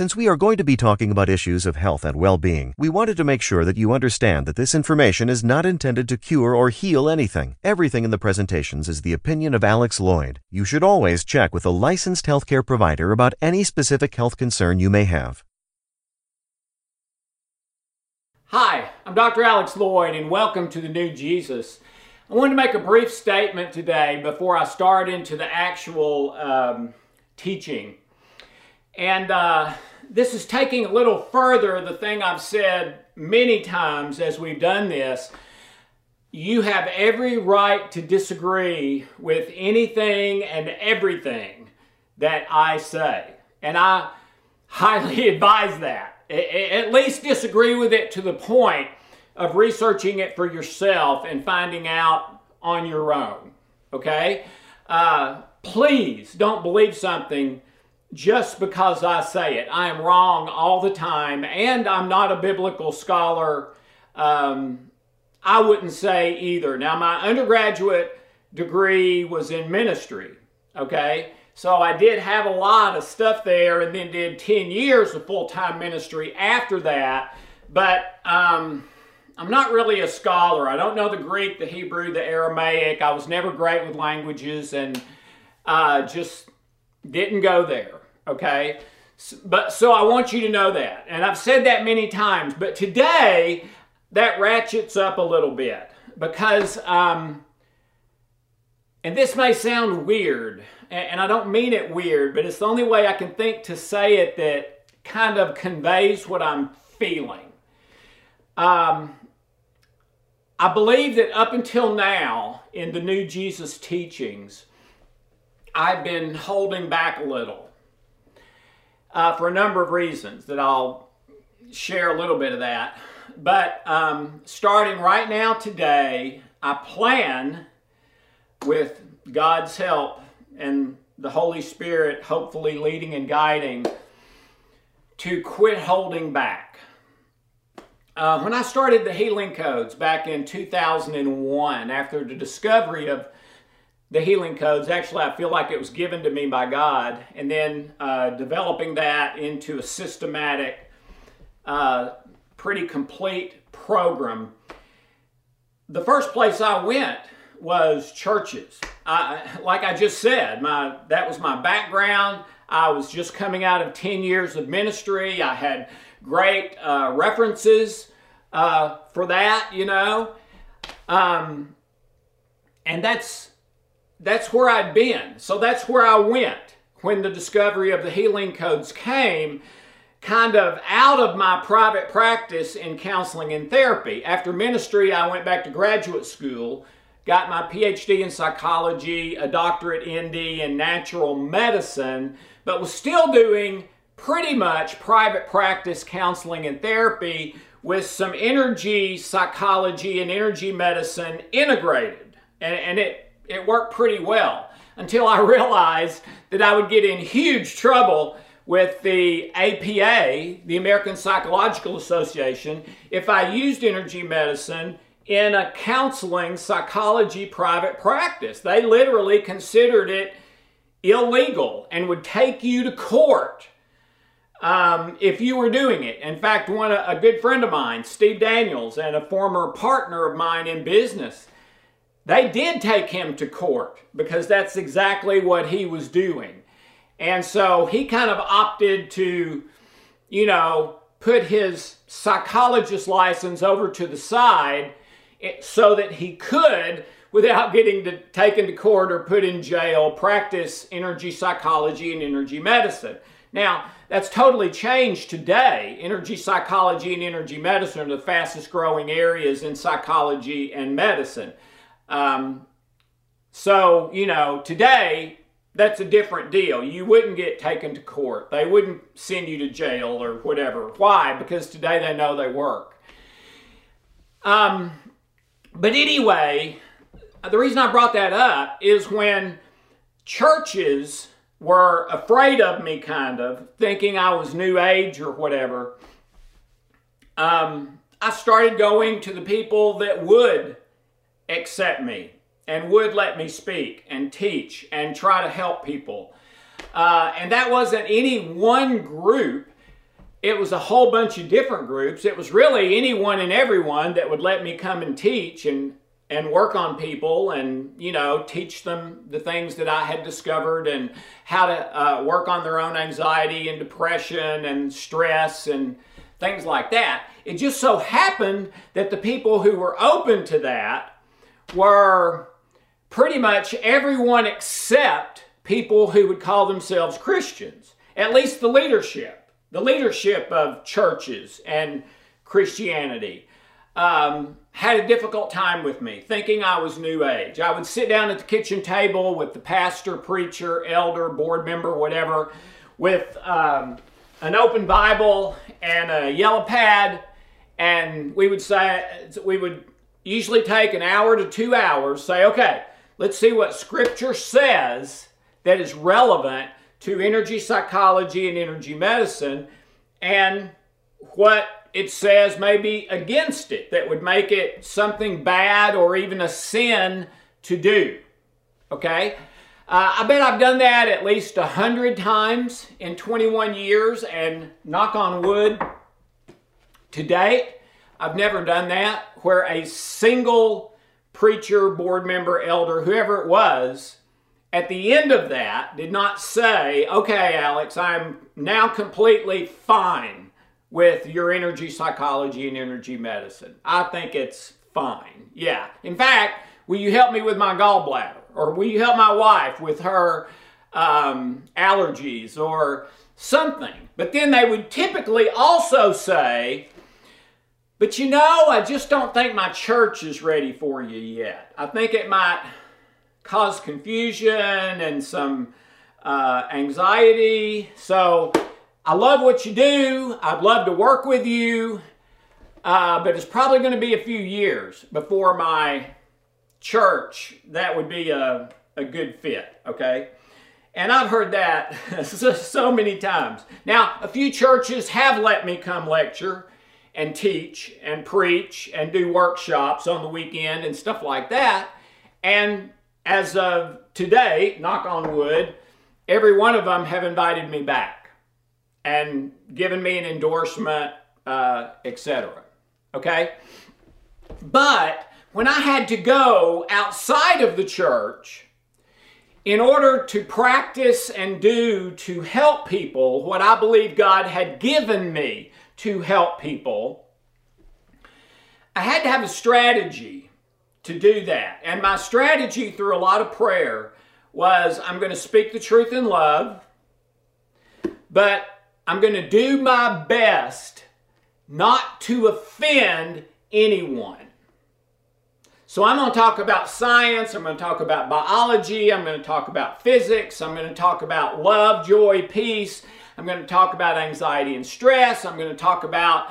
Since we are going to be talking about issues of health and well being, we wanted to make sure that you understand that this information is not intended to cure or heal anything. Everything in the presentations is the opinion of Alex Loyd. You should always check with a licensed healthcare provider about any specific health concern you may have. Hi, I'm Dr. Alex Loyd and welcome to the New Jesus. I wanted to make a brief statement today before I start into the actual um, teaching. And uh, this is taking a little further the thing I've said many times as we've done this. You have every right to disagree with anything and everything that I say. And I highly advise that at least disagree with it to the point of researching it for yourself and finding out on your own. Okay? Uh, please don't believe something just because I say it. I am wrong all the time, and I'm not a biblical scholar. Um, I wouldn't say either. Now, my undergraduate degree was in ministry. Okay? So I did have a lot of stuff there and then did 10 years of full time ministry after that. But um, I'm not really a scholar. I don't know the Greek, the Hebrew, the Aramaic. I was never great with languages and uh, just didn't go there. Okay? But so I want you to know that. And I've said that many times. But today, that ratchets up a little bit because, um, and this may sound weird and I don't mean it weird, but it's the only way I can think to say it that kind of conveys what I'm feeling. Um, I believe that up until now, in the new Jesus teachings, I've been holding back a little uh, for a number of reasons that I'll share a little bit of that. But um, starting right now today, I plan with God's help and the Holy Spirit hopefully leading and guiding to quit holding back. Uh, when I started the healing codes back in 2001, after the discovery of the healing codes, actually, I feel like it was given to me by God, and then uh, developing that into a systematic, uh, pretty complete program. The first place I went was churches. I, like I just said, my that was my background. I was just coming out of 10 years of ministry. I had great uh, references uh, for that, you know. Um, and that's that's where I'd been. So that's where I went when the discovery of the healing codes came kind of out of my private practice in counseling and therapy. After ministry, I went back to graduate school got my PhD in psychology, a doctorate MD in natural medicine, but was still doing pretty much private practice counseling and therapy with some energy psychology and energy medicine integrated. And, and it, it worked pretty well until I realized that I would get in huge trouble with the APA, the American Psychological Association, if I used energy medicine in a counseling psychology private practice. They literally considered it illegal and would take you to court um, if you were doing it. In fact, one a good friend of mine, Steve Daniels, and a former partner of mine in business, they did take him to court because that's exactly what he was doing. And so he kind of opted to, you know, put his psychologist license over to the side so that he could, without getting to, taken to court or put in jail, practice energy psychology and energy medicine. Now, that's totally changed today. Energy psychology and energy medicine are the fastest growing areas in psychology and medicine. Um, so, you know, today that's a different deal. You wouldn't get taken to court. They wouldn't send you to jail or whatever. Why? Because today they know they work. Um, but anyway, the reason I brought that up is when churches were afraid of me, kind of, thinking I was New Age or whatever, um, I started going to the people that would accept me and would let me speak and teach and try to help people. Uh, and that wasn't any one group, it was a whole bunch of different groups. It was really anyone and everyone that would let me come and teach and and work on people and you know teach them the things that i had discovered and how to uh, work on their own anxiety and depression and stress and things like that it just so happened that the people who were open to that were pretty much everyone except people who would call themselves christians at least the leadership the leadership of churches and christianity um, had a difficult time with me, thinking I was New Age. I would sit down at the kitchen table with the pastor, preacher, elder, board member, whatever, with um, an open Bible and a yellow pad, and we would say, we would usually take an hour to two hours, say, okay, let's see what Scripture says that is relevant to energy psychology and energy medicine, and what it says maybe against it that would make it something bad or even a sin to do. Okay? Uh, I bet I've done that at least a hundred times in 21 years, and knock on wood, to date, I've never done that where a single preacher, board member, elder, whoever it was, at the end of that did not say, okay, Alex, I'm now completely fine with your energy psychology and energy medicine. I think it's fine. Yeah. In fact, will you help me with my gallbladder? Or will you help my wife with her um, allergies or something? But then they would typically also say, but you know, I just don't think my church is ready for you yet. I think it might cause confusion and some uh, anxiety. So I love what you do. I'd love to work with you. Uh, but it's probably going to be a few years before my church that would be a, a good fit, okay? And I've heard that so many times. Now, a few churches have let me come lecture and teach and preach and do workshops on the weekend and stuff like that. And as of today, knock on wood, every one of them have invited me back and given me an endorsement, uh, etc. Okay? But when I had to go outside of the church in order to practice and do to help people what I believe God had given me to help people, I had to have a strategy to do that. And my strategy through a lot of prayer was I'm going to speak the truth in love, but I'm going to do my best not to offend anyone. So I'm going to talk about science, I'm going to talk about biology, I'm going to talk about physics, I'm going to talk about love, joy, peace, I'm going to talk about anxiety and stress, I'm going to talk about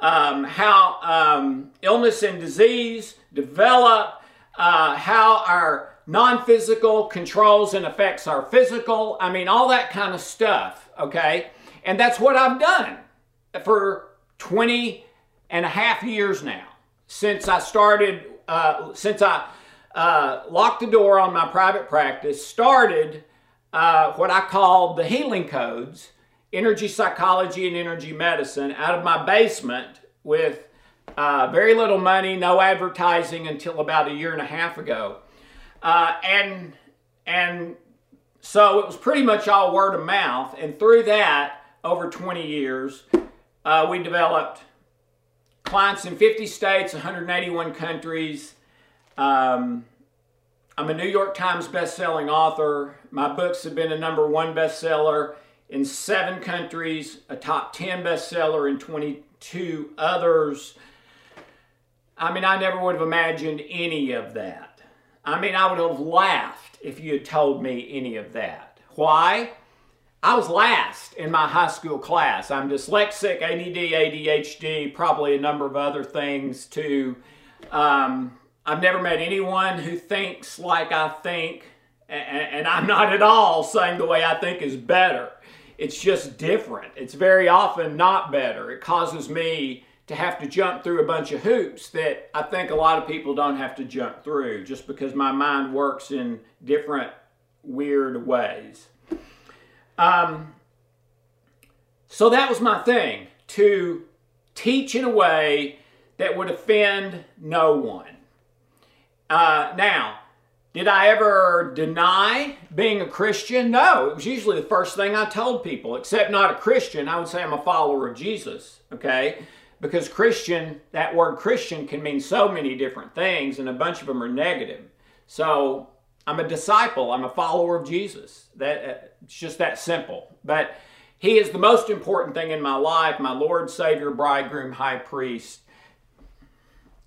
um, how um, illness and disease develop, uh, how our non physical controls and affects our physical. I mean, all that kind of stuff, okay? And that's what I've done for 20 and a half years now since I started, uh, since I uh, locked the door on my private practice, started uh, what I called the healing codes energy psychology and energy medicine out of my basement with uh, very little money, no advertising until about a year and a half ago. Uh, and, and so it was pretty much all word of mouth. And through that, over 20 years, uh, we developed clients in 50 states, 181 countries. Um, I'm a New York Times best-selling author. My books have been a number one bestseller in seven countries, a top 10 bestseller in 22 others. I mean, I never would have imagined any of that. I mean, I would have laughed if you had told me any of that. Why? I was last in my high school class. I'm dyslexic, ADD, ADHD, probably a number of other things too. Um, I've never met anyone who thinks like I think, and I'm not at all saying the way I think is better. It's just different. It's very often not better. It causes me to have to jump through a bunch of hoops that I think a lot of people don't have to jump through just because my mind works in different weird ways. Um, so that was my thing to teach in a way that would offend no one. Uh, now, did I ever deny being a Christian? No, it was usually the first thing I told people, except not a Christian. I would say I'm a follower of Jesus, okay? Because Christian, that word Christian can mean so many different things, and a bunch of them are negative. So I'm a disciple, I'm a follower of Jesus. That, uh, it's just that simple. But He is the most important thing in my life, my Lord, Savior, bridegroom, high priest,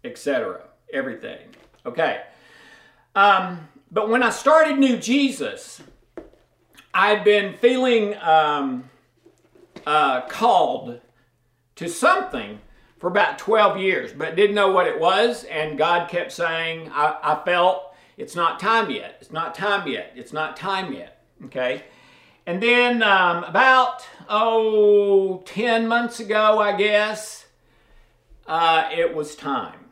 etc. Everything. Okay. Um, but when I started New Jesus, I'd been feeling um, uh, called to something for about 12 years, but didn't know what it was. And God kept saying, I, I felt it's not time yet. It's not time yet. It's not time yet. Okay. And then um, about, oh, 10 months ago, I guess, uh, it was time.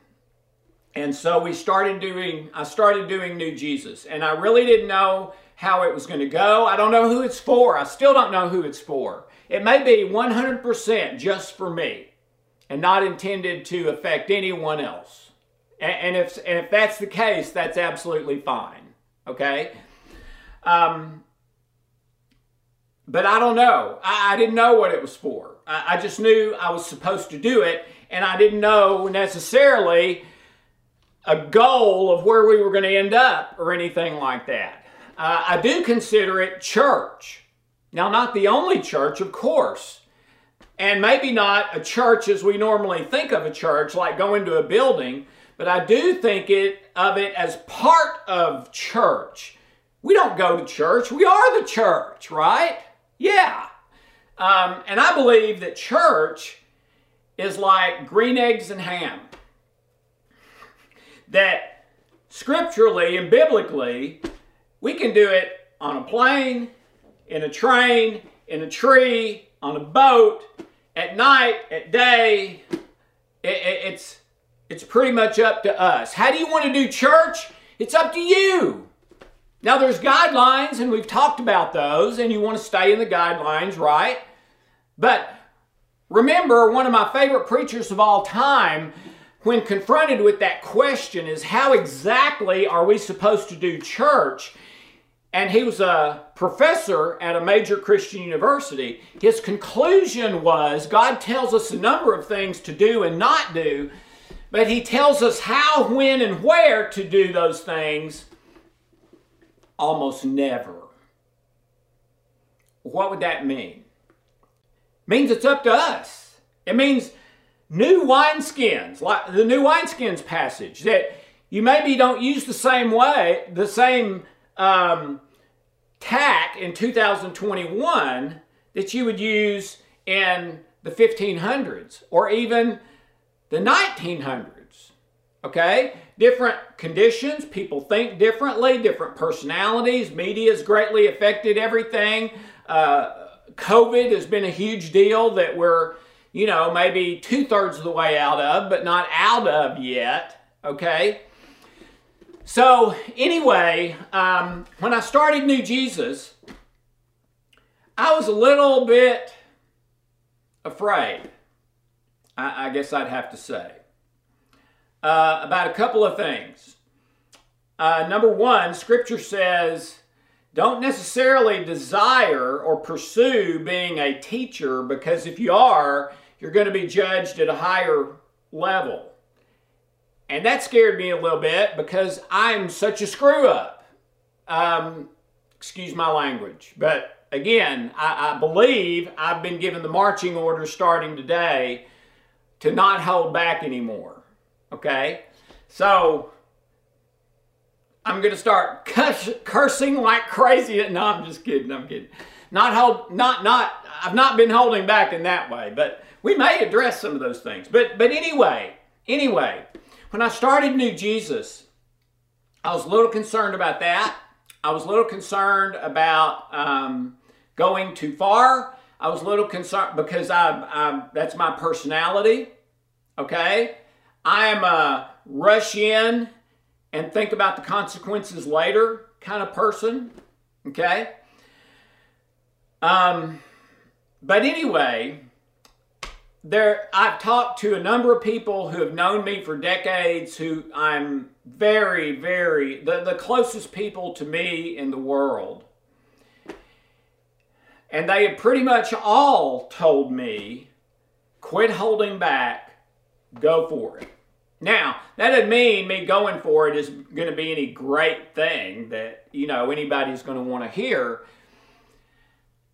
And so we started doing, I started doing New Jesus. And I really didn't know how it was going to go. I don't know who it's for. I still don't know who it's for. It may be 100% just for me and not intended to affect anyone else. And, if, and if that's the case, that's absolutely fine. Okay? Um, but I don't know. I, I, didn't know what it was for. I, I just knew I was supposed to do it, and I didn't know necessarily a goal of where we were going to end up or anything like that. Uh, I do consider it church. Now, not the only church, of course, and maybe not a church as we normally think of a church, like going to a building, but I do think it of it as part of church. We don't go to church, we are the church, right? Yeah. Um, and I believe that church is like green eggs and ham that scripturally and biblically, we can do it on a plane, in a train, in a tree, on a boat, at night, at day. It, it, it's, it's pretty much up to us. How do you want to do church? It's up to you. Now, there's guidelines, and we've talked about those, and you want to stay in the guidelines, right? But remember, one of my favorite preachers of all time when confronted with that question is how exactly are we supposed to do church? And he was a professor at a major Christian university. His conclusion was God tells us a number of things to do and not do, but he tells us how, when, and where to do those things almost never. What would that mean? It means it's up to us. It means new wineskins, like the new wineskins passage, that you maybe don't use the same way, the same um, tack in 2021 that you would use in the 1500s or even the 1900s. Okay? Different conditions, people think differently, different personalities, media has greatly affected everything. Uh, COVID has been a huge deal that we're you know, maybe two thirds of the way out of, but not out of yet. Okay? So, anyway, um, when I started New Jesus, I was a little bit afraid. I, I guess I'd have to say. Uh, about a couple of things. Uh, number one, Scripture says, don't necessarily desire or pursue being a teacher because if you are, you're going to be judged at a higher level. And that scared me a little bit because I'm such a screw up. Um, excuse my language. But again, I, I believe I've been given the marching orders starting today to not hold back anymore. Okay? So I'm going to start cuss, cursing like crazy. No, I'm just kidding. I'm kidding. Not hold, not, not, I've not been holding back in that way, but we may address some of those things. But, but anyway, anyway, when I started New Jesus, I was a little concerned about that. I was a little concerned about um, going too far. I was a little concerned because I, I that's my personality. Okay, I am a rush in and think about the consequences later kind of person. Okay. Um, but anyway, there I've talked to a number of people who have known me for decades who I'm very, very the, the closest people to me in the world. And they have pretty much all told me, quit holding back, go for it. Now, that doesn't mean me going for it is going to be any great thing that, you know, anybody's going to want to hear.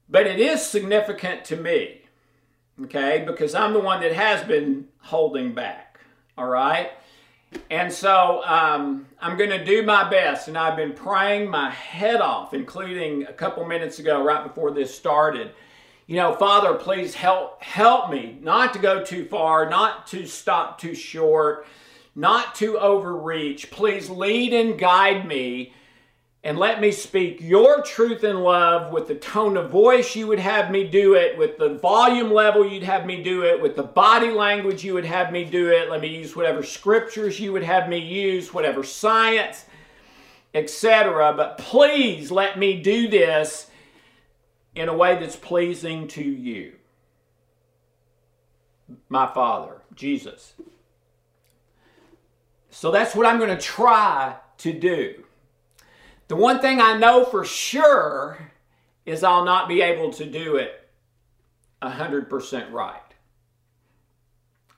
But it is significant to me, okay, because I'm the one that has been holding back, all right? And so um, I'm going to do my best, and I've been praying my head off, including a couple minutes ago, right before this started. You know, Father, please help help me not to go too far, not to stop too short, not to overreach. Please lead and guide me and let me speak your truth in love with the tone of voice you would have me do it, with the volume level you'd have me do it, with the body language you would have me do it. Let me use whatever scriptures you would have me use, whatever science, etc. But please let me do this in a way that's pleasing to you. My Father, Jesus. So that's what I'm going to try to do. The one thing I know for sure is I'll not be able to do it 100% right.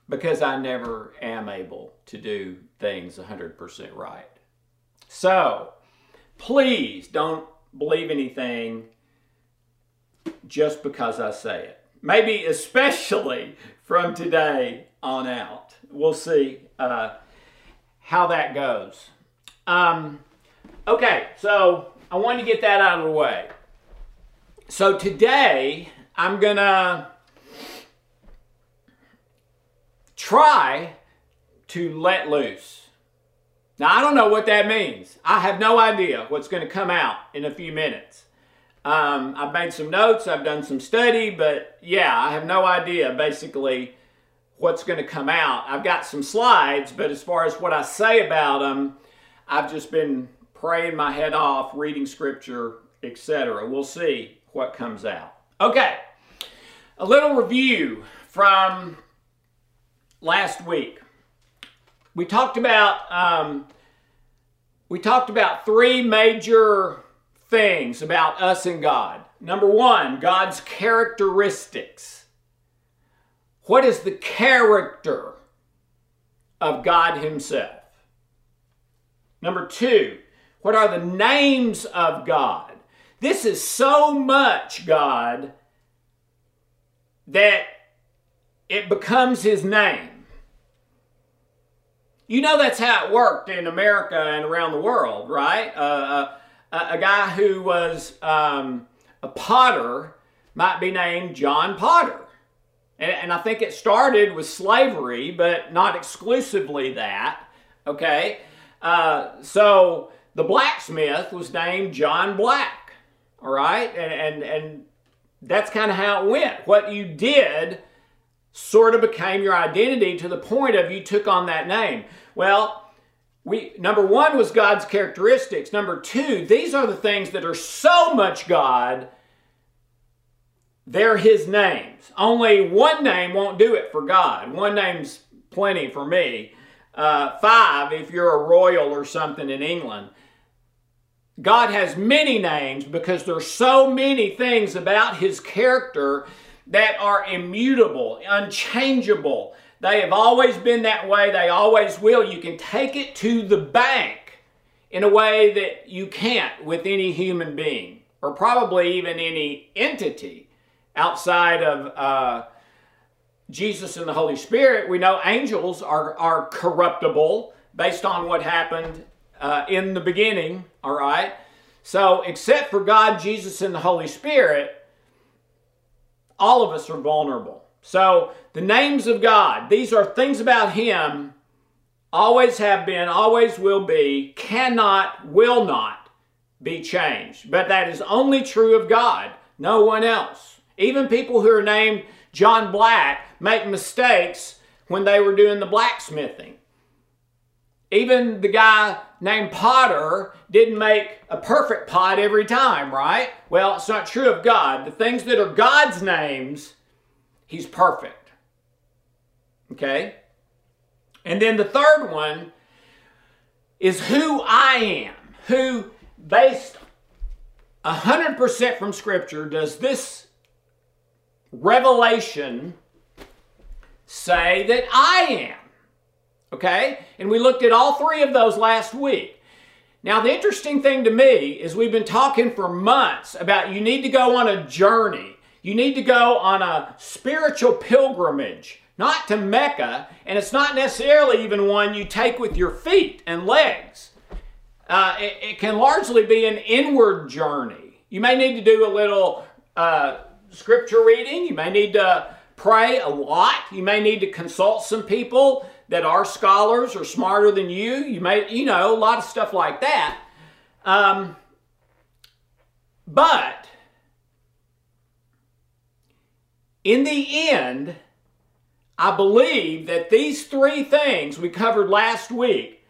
Because I never am able to do things 100% right. So, please don't believe anything just because I say it. Maybe especially from today on out. We'll see uh, how that goes. Um, Okay, so I wanted to get that out of the way. So today I'm gonna try to let loose. Now I don't know what that means. I have no idea what's to come out in a few minutes. Um, I've made some notes, I've done some study, but yeah, I have no idea basically what's going to come out. I've got some slides, but as far as what I say about them, I've just been praying my head off, reading scripture, etc. We'll see what comes out. Okay, a little review from last week. We talked about um, we talked about three major things about us and God. Number one, God's characteristics. What is the character of God Himself? Number two, what are the names of God? This is so much God that it becomes his name. You know that's how it worked in America and around the world, right? Uh, a, a, guy who was um, a potter might be named John Potter. And, and, I think it started with slavery, but not exclusively that. Okay? Uh, so the blacksmith was named John Black. All right? And, and, and that's kind of how it went. What you did sort of became your identity to the point of you took on that name. Well, we number 1 was God's characteristics. Number 2, these are the things that are so much God they're his names. Only one name won't do it for God. One name's plenty for me. Uh, five if you're a royal or something in England. God has many names because there's so many things about his character that are immutable, unchangeable. They have always been that way, they always will. You can take it to the bank in a way that you can't with any human being, or probably even any entity outside of uh, Jesus and the Holy Spirit. We know angels are, are corruptible based on what happened uh, in the beginning, all right? So, except for God, Jesus, and the Holy Spirit, all of us are vulnerable. So, the names of God, these are things about Him, always have been, always will be, cannot, will not be changed. But that is only true of God, no one else. Even people who are named John Black make mistakes when they were doing the blacksmithing. Even the guy named Potter didn't make a perfect pot every time, right? Well, it's not true of God. The things that are God's names, He's perfect. Okay? And then the third one is who I am. Who, based 100% from Scripture, does this revelation say that I am? Okay? And we looked at all three of those last week. Now, the interesting thing to me is we've been talking for months about you need to go on a journey. You need to go on a spiritual pilgrimage, not to Mecca, and it's not necessarily even one you take with your feet and legs. Uh, it, it, can largely be an inward journey. You may need to do a little uh, scripture reading. You may need to pray a lot. You may need to consult some people that are scholars or smarter than you. You may, you know, a lot of stuff like that. Um, but in the end, I believe that these three things we covered last week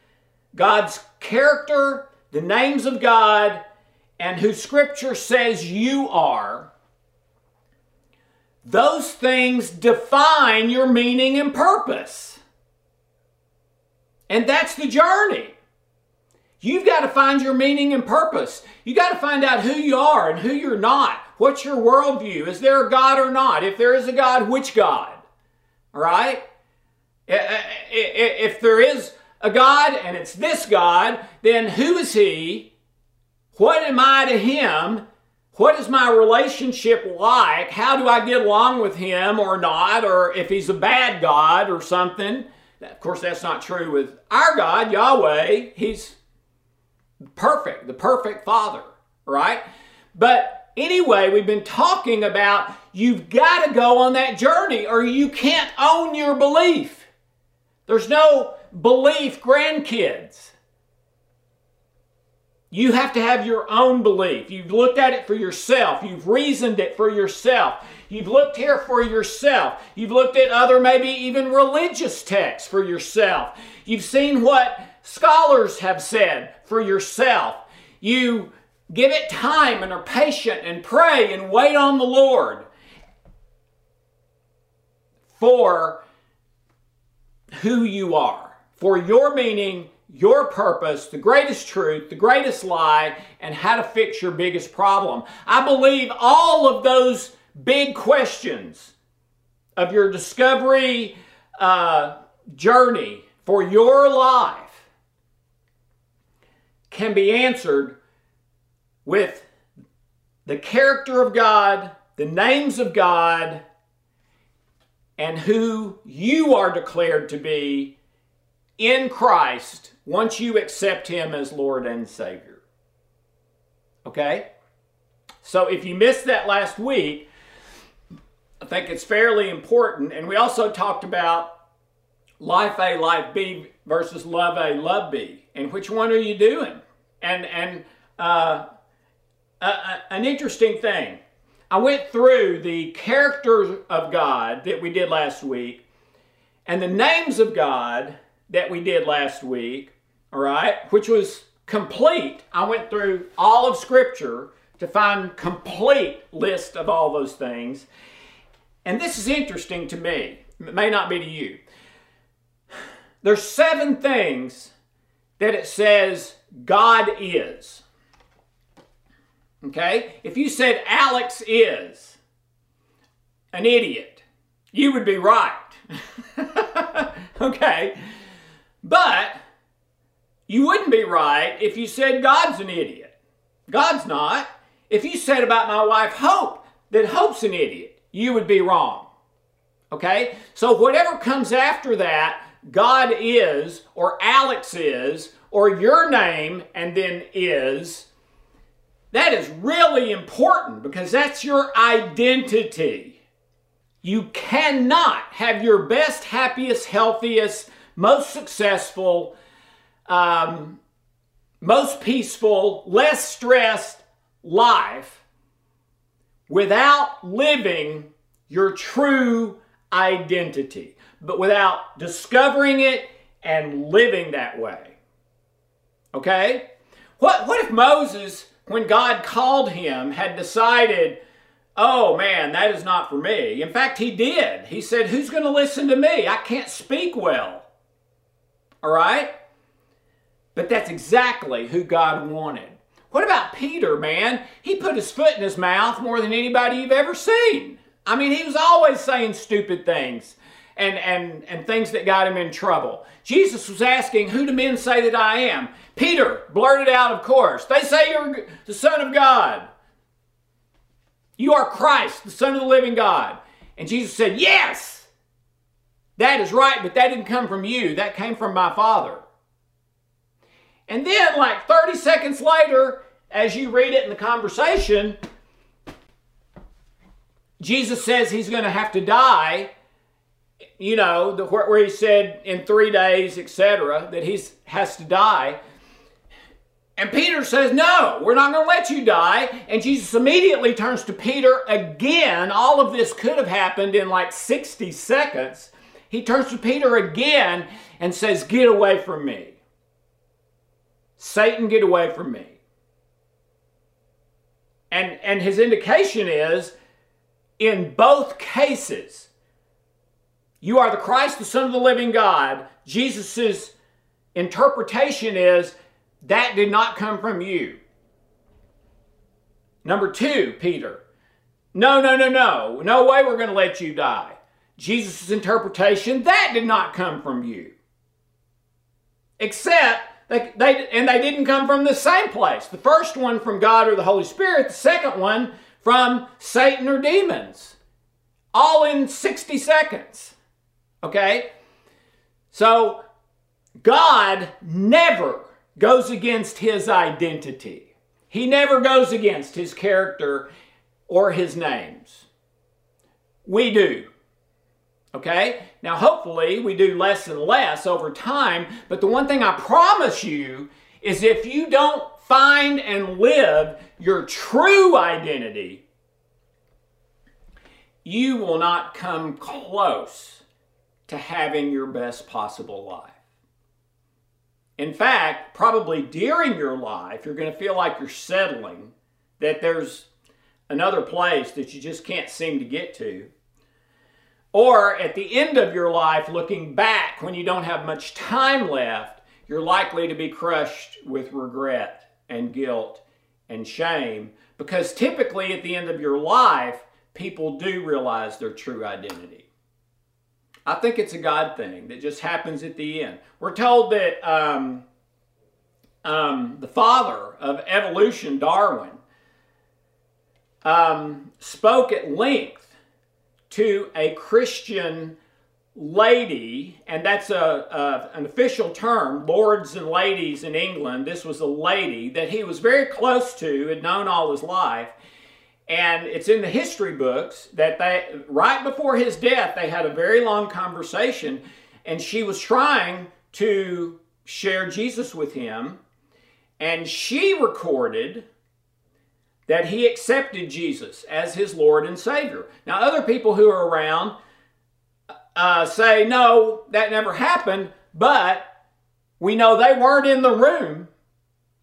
God's character, the names of God, and who Scripture says you are those things define your meaning and purpose. And that's the journey. You've got to find your meaning and purpose. You got to find out who you are and who you're not. What's your worldview? Is there a God or not? If there is a God, which God? All right? If there is a God and it's this God, then who is He? What am I to Him? What is my relationship like? How do I get along with Him or not? Or if He's a bad God or something? Of course, that's not true with our God, Yahweh. He's perfect, the perfect Father, right? But anyway, we've been talking about you've got to go on that journey or you can't own your belief. There's no belief grandkids. You have to have your own belief. You've looked at it for yourself. You've reasoned it for yourself. You've looked here for yourself. You've looked at other, maybe even religious texts for yourself. You've seen what scholars have said for yourself. You give it time and are patient and pray and wait on the Lord for who you are, for your meaning your purpose, the greatest truth, the greatest lie, and how to fix your biggest problem. I believe all of those big questions of your discovery uh, journey for your life can be answered with the character of God, the names of God, and who you are declared to be in Christ once you accept Him as Lord and Savior. Okay? So if you missed that last week, I think it's fairly important. And we also talked about life A, life B versus love A, love B. And which one are you doing? And, and uh, an interesting thing. I went through the characters of God that we did last week and the names of God that we did last week, all right, which was complete. I went through all of Scripture to find complete list of all those things. And this is interesting to me. It may not be to you. There's seven things that it says God is. Okay? If you said Alex is an idiot, you would be right. okay? But you wouldn't be right if you said God's an idiot. God's not. If you said about my wife Hope that Hope's an idiot, you would be wrong. Okay? So whatever comes after that, God is, or Alex is, or your name and then is, that is really important because that's your identity. You cannot have your best, happiest, healthiest, most successful, um, most peaceful, less stressed life without living your true identity, but without discovering it and living that way. Okay? What, what if Moses, when God called him, had decided, oh man, that is not for me? In fact, he did. He said, who's going to listen to me? I can't speak well. All right? But that's exactly who God wanted. What about Peter, man? He put his foot in his mouth more than anybody you've ever seen. I mean, he was always saying stupid things and, and, and things that got him in trouble. Jesus was asking, Who do men say that I am? Peter blurted out, of course, They say you're the Son of God. You are Christ, the Son of the living God. And Jesus said, Yes, that is right, but that didn't come from you. That came from my Father. And then, like 30 seconds later, as you read it in the conversation, Jesus says he's going to have to die you know, the, where, where he said in three days, etc., that he has to die. And Peter says, No, we're not going to let you die. And Jesus immediately turns to Peter again. All of this could have happened in like 60 seconds. He turns to Peter again and says, Get away from me. Satan, get away from me. And, and his indication is in both cases, you are the Christ, the Son of the living God. Jesus' interpretation is that did not come from you. Number two, Peter. No, no, no, no. No way we're going to let you die. Jesus' interpretation, that did not come from you. Except, they, they, and they didn't come from the same place. The first one from God or the Holy Spirit, the second one from Satan or demons. All in 60 seconds. Okay? So, God never goes against his identity. He never goes against his character or his names. We do. Okay? Now, hopefully, we do less and less over time, but the one thing I promise you is if you don't find and live your true identity, you will not come close to having your best possible life. In fact, probably during your life, you're going to feel like you're settling, that there's another place that you just can't seem to get to. Or at the end of your life, looking back when you don't have much time left, you're likely to be crushed with regret and guilt and shame because typically at the end of your life, people do realize their true identity. I think it's a God thing that just happens at the end. We're told that um, um, the father of evolution, Darwin, um, spoke at length to a Christian lady, and that's a, a, an official term, lords and ladies in England. This was a lady that he was very close to, had known all his life, and it's in the history books that they, right before his death, they had a very long conversation, and she was trying to share Jesus with him. And she recorded that he accepted Jesus as his Lord and Savior. Now, other people who are around uh, say, no, that never happened, but we know they weren't in the room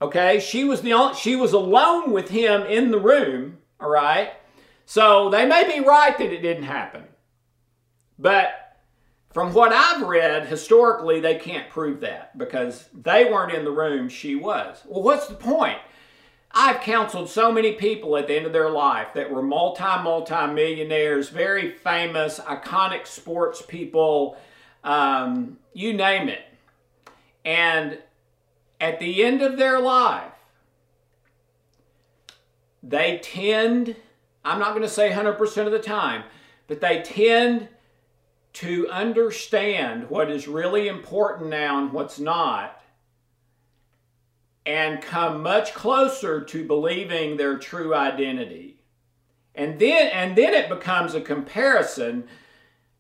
Okay, she was the only, she was alone with him in the room. All right, so they may be right that it didn't happen, but from what I've read historically, they can't prove that because they weren't in the room. She was. Well, what's the point? I've counseled so many people at the end of their life that were multi, multi millionaires, very famous, iconic sports people, um, you name it. And at the end of their life, they tend, I'm not going to say 100% of the time, but they tend to understand what is really important now and what's not and come much closer to believing their true identity. And then and then it becomes a comparison.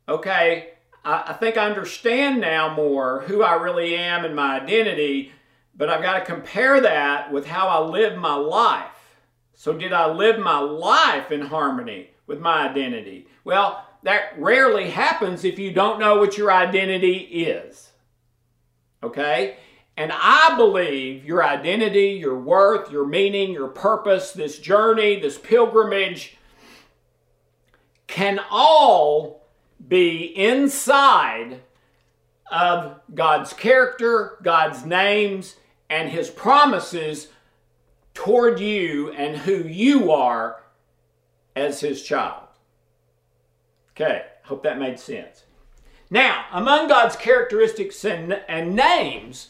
Okay, I, I think I understand now more who I really am and my identity, but I've got to compare that with how I live my life. So did I live my life in harmony with my identity? Well, that rarely happens if you don't know what your identity is. Okay? And I believe your identity, your worth, your meaning, your purpose, this journey, this pilgrimage can all be inside of God's character, God's names, and His promises toward you and who you are as His child. Okay, hope that made sense. Now, among God's characteristics and, and names,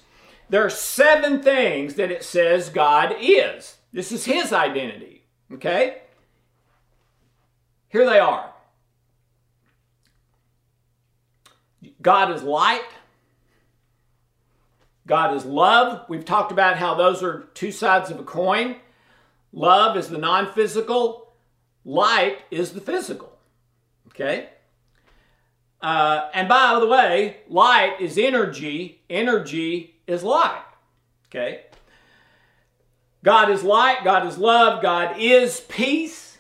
there are seven things that it says God is. This is His identity. Okay? Here they are God is light. God is love. We've talked about how those are two sides of a coin. Love is the non physical, light is the physical. Okay? Uh, and by the way, light is energy, energy is light. Okay? God is light, God is love, God is peace.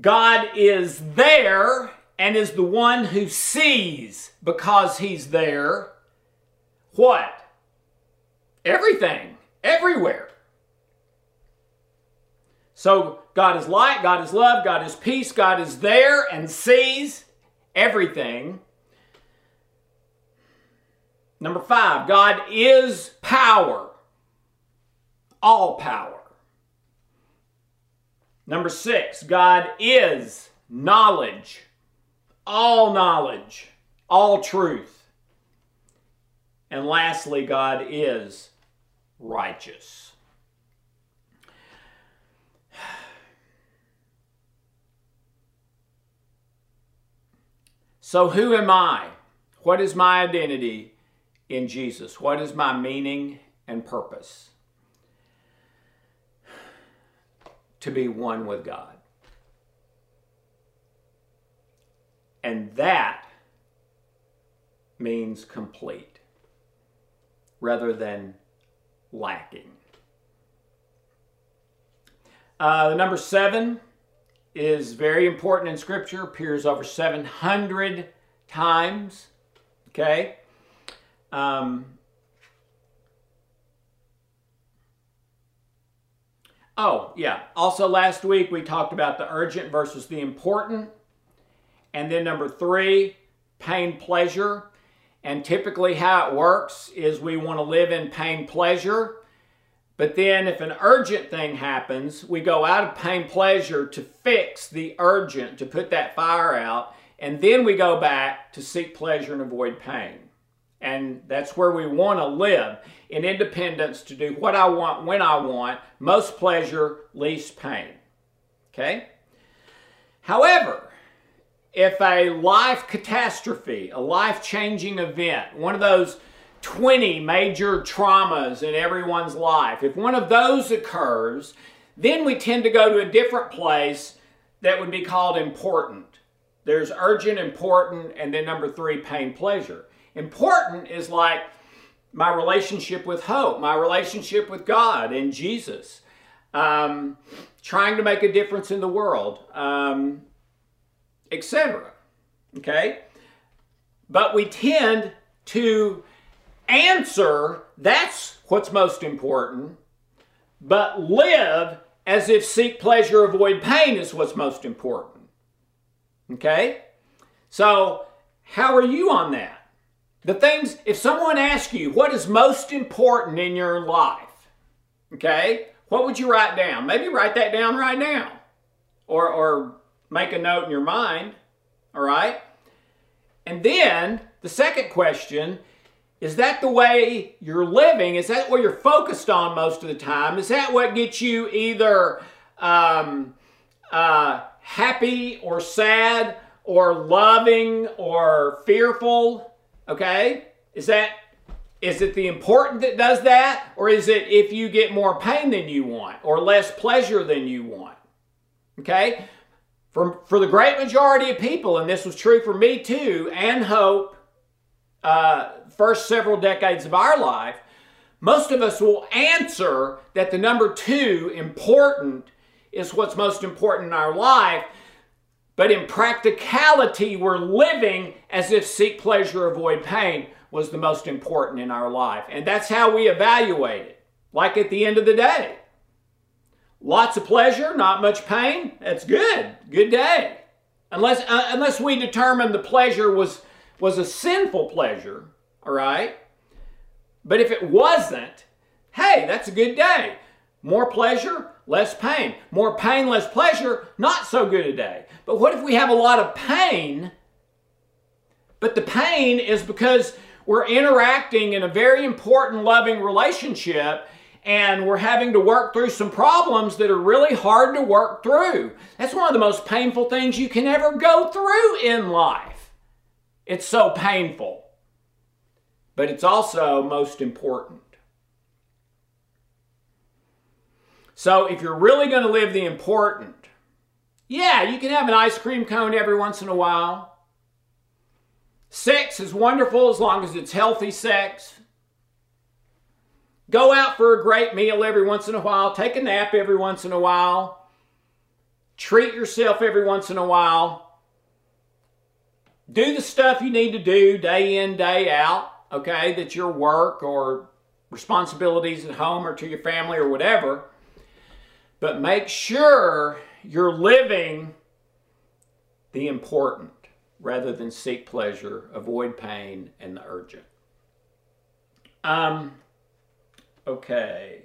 God is there and is the one who sees because he's there. What? Everything, everywhere. So God is light, God is love, God is peace, God is there and sees everything. Number five, God is power, all power. Number six, God is knowledge, all knowledge, all truth. And lastly, God is righteous. So, who am I? What is my identity in Jesus? What is my meaning and purpose? To be one with God. And that means complete rather than lacking. Uh, the number seven is very important in Scripture, appears over 700 times. Okay? Um, oh, yeah. Also, last week we talked about the urgent versus the important. And then number three, pain pleasure. And typically, how it works is we want to live in pain pleasure but then, if an urgent thing happens, we go out of pain pleasure to fix the urgent, to put that fire out, and then we go back to seek pleasure and avoid pain. And that's where we want to live in independence to do what I want when I want, most pleasure, least pain. Okay? However, if a life catastrophe, a life changing event, one of those 20 major traumas in everyone's life. If one of those occurs, then we tend to go to a different place that would be called important. There's urgent, important, and then number three, pain, pleasure. Important is like my relationship with hope, my relationship with God and Jesus, um, trying to make a difference in the world, um, etc. Okay? But we tend to answer that's what's most important, but live as if seek pleasure, avoid pain is what's most important. Okay? So, how are you on that? The things, if someone asks you what is most important in your life, okay, what would you write down? Maybe write that down right now or, or make a note in your mind, all right? And then the second question is that the way you're living? Is that what you're focused on most of the time? Is that what gets you either um, uh, happy or sad or loving or fearful? Okay? Is that is it the important that does that or is it if you get more pain than you want or less pleasure than you want? Okay? For, for the great majority of people, and this was true for me too, and Hope, uh, first several decades of our life, most of us will answer that the number two, important, is what's most important in our life. But in practicality, we're living as if seek pleasure, avoid pain was the most important in our life. And that's how we evaluate it, like at the end of the day. Lots of pleasure, not much pain. That's good. Good day. Unless, uh, unless we determine the pleasure was, was a sinful pleasure, all right? But if it wasn't, hey, that's a good day. More pleasure, less pain. More pain, less pleasure, not so good a day. But what if we have a lot of pain, but the pain is because we're interacting in a very important, loving relationship and we're having to work through some problems that are really hard to work through. That's one of the most painful things you can ever go through in life. It's so painful, but it's also most important. So, if you're really going to live the important, yeah, you can have an ice cream cone every once in a while. Sex is wonderful as long as it's healthy sex. Go out for a great meal every once in a while. Take a nap every once in a while. Treat yourself every once in a while. Do the stuff you need to do day in, day out, okay? That's your work or responsibilities at home or to your family or whatever. But make sure you're living the important rather than seek pleasure, avoid pain, and the urgent. Um, Okay.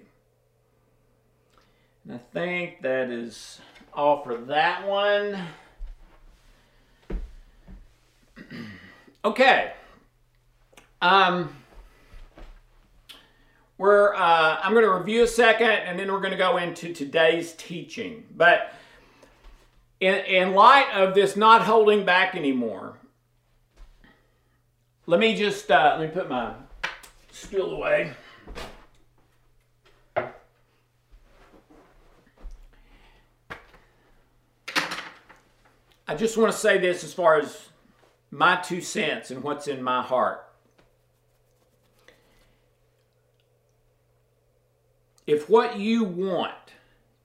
And I think that is all for that one. okay. Um, we're, uh, I'm going to review a second and then we're going to go into today's teaching. But in, in light of this not holding back anymore, let me just uh, let me put my stool away. I just want to say this as far as my two cents and what's in my heart. If what you want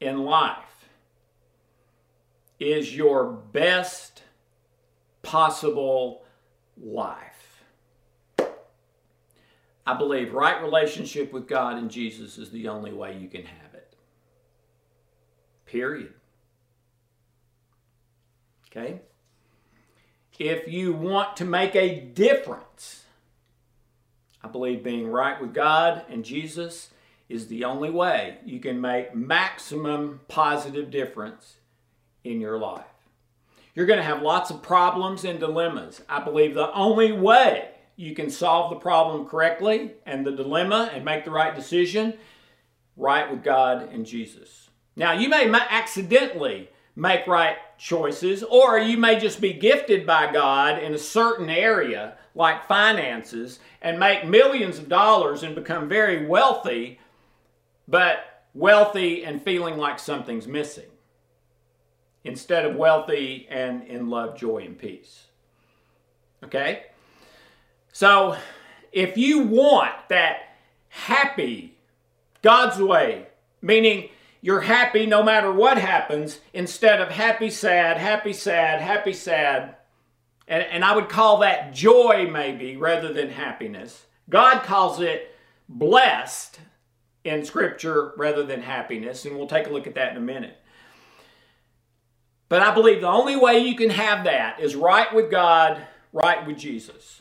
in life is your best possible life, I believe right relationship with God and Jesus is the only way you can have it. Period. Okay? If you want to make a difference, I believe being right with God and Jesus is the only way you can make maximum positive difference in your life. You're going to have lots of problems and dilemmas. I believe the only way you can solve the problem correctly and the dilemma and make the right decision right with God and Jesus. Now, you may accidentally make right choices, or you may just be gifted by God in a certain area, like finances, and make millions of dollars and become very wealthy, but wealthy and feeling like something's missing, instead of wealthy and in love, joy, and peace. Okay? So, if you want that happy, God's way, meaning you're happy no matter what happens instead of happy, sad, happy, sad, happy, sad. And, and I would call that joy maybe rather than happiness. God calls it blessed in Scripture rather than happiness, and we'll take a look at that in a minute. But I believe the only way you can have that is right with God, right with Jesus.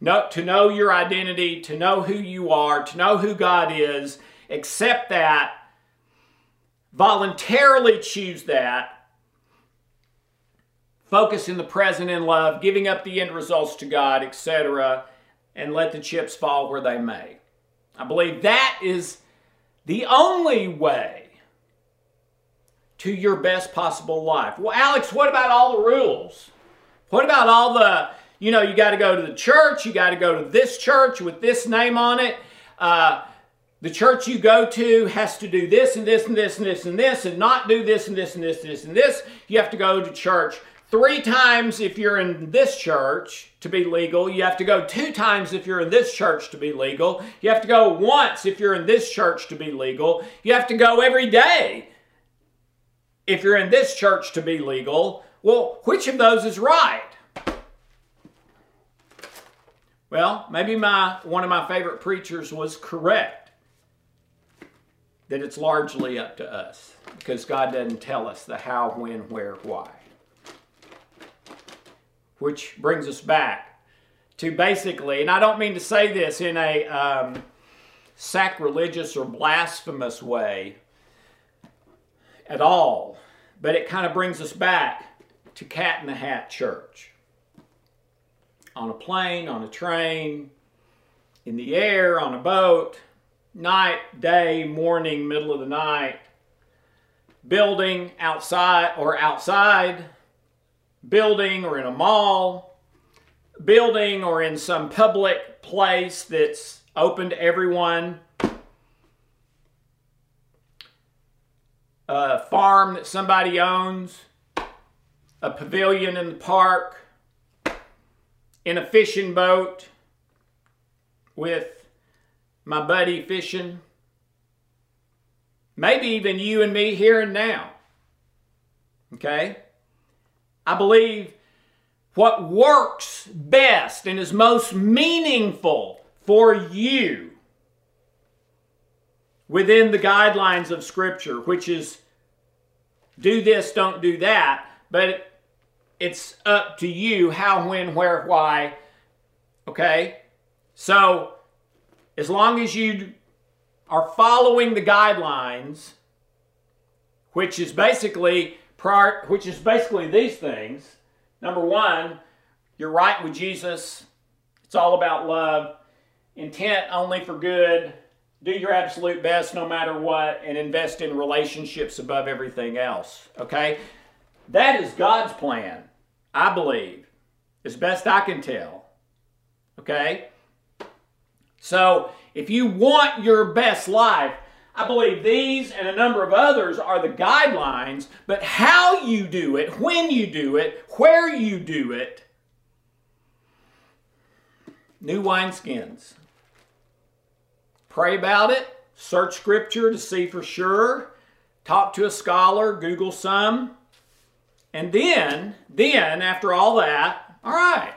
No, to know your identity, to know who you are, to know who God is, accept that, voluntarily choose that, focus in the present in love, giving up the end results to God, etc., and let the chips fall where they may. I believe that is the only way to your best possible life. Well, Alex, what about all the rules? What about all the, you know, you got to go to the church, you got to go to this church with this name on it. Uh, the church you go to has to do this and this and this and this and this and not do this and this and this and this and this. You have to go to church three times if you're in this church to be legal. You have to go two times if you're in this church to be legal. You have to go once if you're in this church to be legal. You have to go every day if you're in this church to be legal. Well, which of those is right? Well, maybe my one of my favorite preachers was correct that it's largely up to us because God doesn't tell us the how, when, where, why. Which brings us back to basically, and I don't mean to say this in a um, sacrilegious or blasphemous way at all, but it kind of brings us back to Cat in the Hat Church. On a plane, on a train, in the air, on a boat, night, day, morning, middle of the night, building outside or outside, building or in a mall, building or in some public place that's open to everyone, a farm that somebody owns, a pavilion in the park, in a fishing boat with my buddy fishing, maybe even you and me here and now. Okay? I believe what works best and is most meaningful for you within the guidelines of Scripture, which is do this, don't do that, but it's up to you how, when, where, why. Okay? So, as long as you are following the guidelines, which is basically prior, which is basically these things. Number one, you're right with Jesus. It's all about love. Intent only for good. Do your absolute best no matter what, and invest in relationships above everything else. Okay? That is God's plan, I believe, as best I can tell. Okay? So, if you want your best life, I believe these and a number of others are the guidelines, but how you do it, when you do it, where you do it, new wineskins. Pray about it, search scripture to see for sure, talk to a scholar, Google some, and then, then after all that, all right,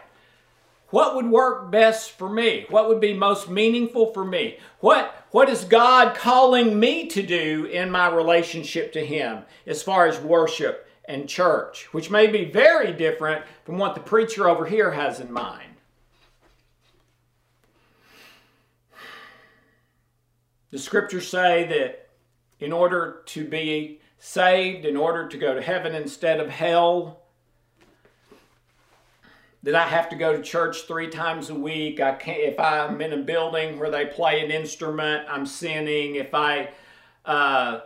what would work best for me? What would be most meaningful for me? What, what is God calling me to do in my relationship to Him as far as worship and church, which may be very different from what the preacher over here has in mind? The scriptures say that in order to be saved, in order to go to heaven instead of hell, that I have to go to church three times a week. I can't if I'm in a building where they play an instrument, I'm sinning. If I uh,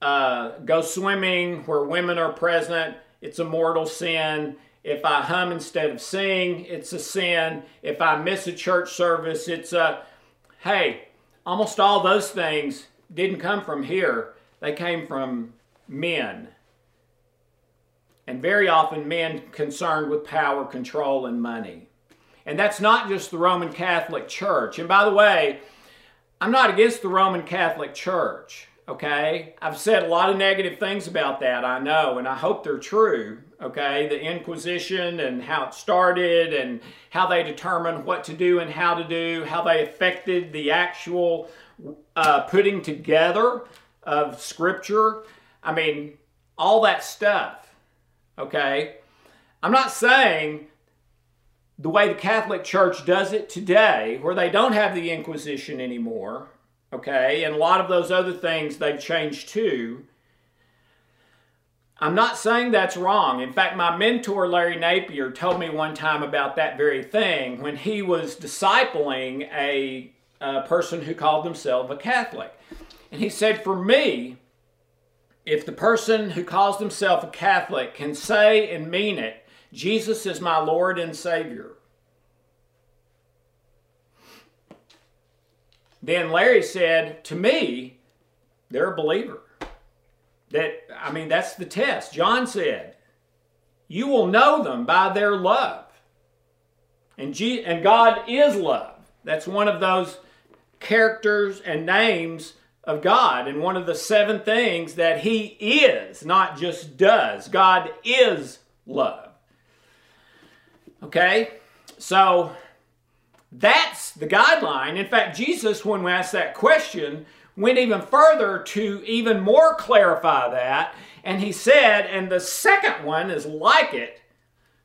uh, go swimming where women are present, it's a mortal sin. If I hum instead of sing, it's a sin. If I miss a church service, it's a hey. Almost all those things didn't come from here. They came from men and very often men concerned with power, control, and money. And that's not just the Roman Catholic Church. And by the way, I'm not against the Roman Catholic Church. Okay? I've said a lot of negative things about that, I know, and I hope they're true. Okay? The Inquisition and how it started and how they determined what to do and how to do, how they affected the actual uh, putting together of Scripture. I mean, all that stuff. Okay? I'm not saying the way the Catholic Church does it today, where they don't have the Inquisition anymore, okay, and a lot of those other things they've changed too. I'm not saying that's wrong. In fact, my mentor, Larry Napier, told me one time about that very thing when he was discipling a, a person who called themselves a Catholic. And he said, For me, if the person who calls themselves a Catholic can say and mean it, Jesus is my Lord and Savior, then Larry said, to me, they're a believer. That, I mean, that's the test. John said, you will know them by their love. And, G- and God is love. That's one of those characters and names of God and one of the seven things that He is, not just does. God is love. Okay? So that's the guideline. In fact, Jesus, when we asked that question, went even further to even more clarify that. And he said, and the second one is like it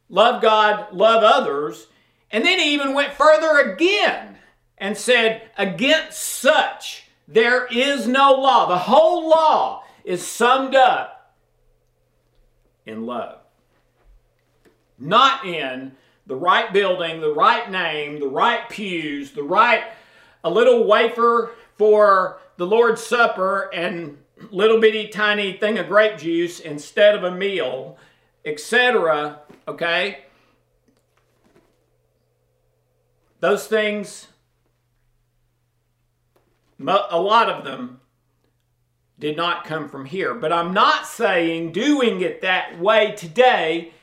love God, love others. And then he even went further again and said, against such there is no law. The whole law is summed up in love, not in the right building, the right name, the right pews, the right a little wafer for the Lord's Supper and little bitty tiny thing of grape juice instead of a meal, etc. Okay? Those things a lot of them did not come from here. But I'm not saying doing it that way today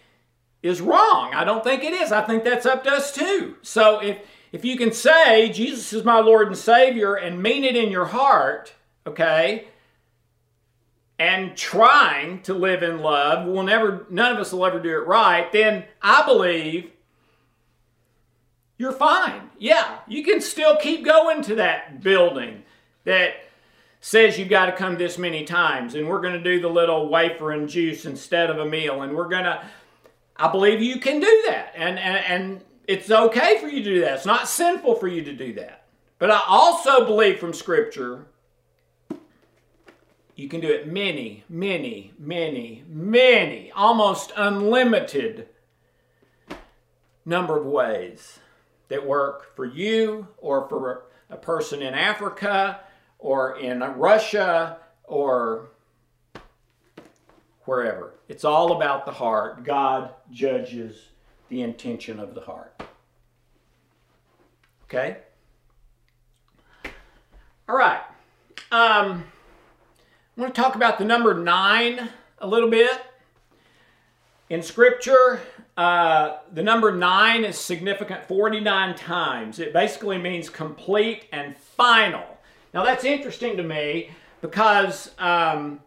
is wrong. I don't think it is. I think that's up to us too. So if if you can say Jesus is my Lord and Savior and mean it in your heart, okay, and trying to live in love, we'll never none of us will ever do it right, then I believe you're fine. Yeah, you can still keep going to that building that says you've got to come this many times and we're going to do the little wafer and juice instead of a meal and we're going to I believe you can do that and and and it's okay for you to do that. It's not sinful for you to do that. But I also believe from scripture you can do it many, many, many, many, almost unlimited number of ways that work for you or for a person in Africa or in Russia or wherever. It's all about the heart. God judges the intention of the heart. Okay? All right. Um, I want to talk about the number nine a little bit. In Scripture, uh, the number nine is significant 49 times. It basically means complete and final. Now that's interesting to me because um,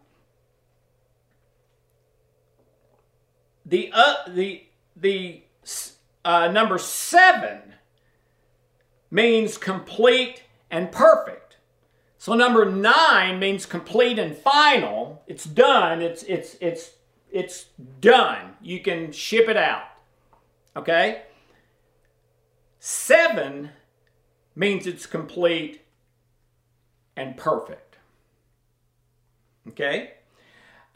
the uh, the the uh, number seven means complete and perfect. So number nine means complete and final. It's done. It's it's it's it's done. You can ship it out. Okay. Seven means it's complete and perfect. Okay?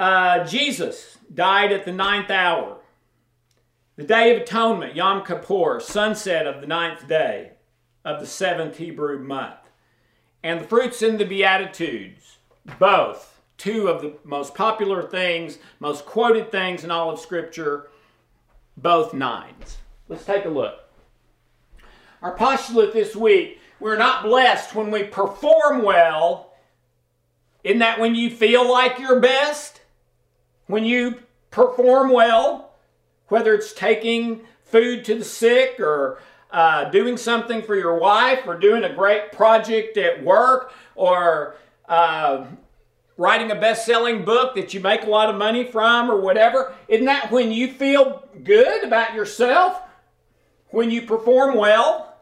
Uh, Jesus died at the ninth hour. The Day of Atonement, Yom Kippur, sunset of the ninth day of the seventh Hebrew month. And the fruits in the Beatitudes, both two of the most popular things, most quoted things in all of Scripture, both nines. Let's take a look. Our postulate this week we're not blessed when we perform well. Isn't that when you feel like your best? When you perform well, whether it's taking food to the sick or uh, doing something for your wife or doing a great project at work or uh, writing a best selling book that you make a lot of money from or whatever? Isn't that when you feel good about yourself? When you perform well?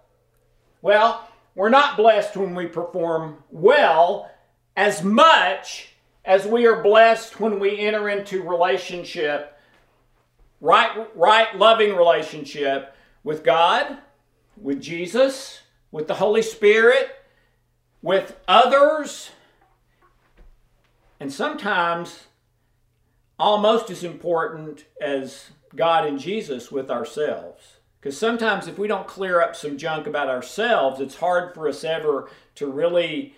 Well, we're not blessed when we perform well as much as we are blessed when we enter into relationship, right, right loving relationship with God, with Jesus, with the Holy Spirit, with others, and sometimes almost as important as God and Jesus with ourselves. Because sometimes if we don't clear up some junk about ourselves, it's hard for us ever to really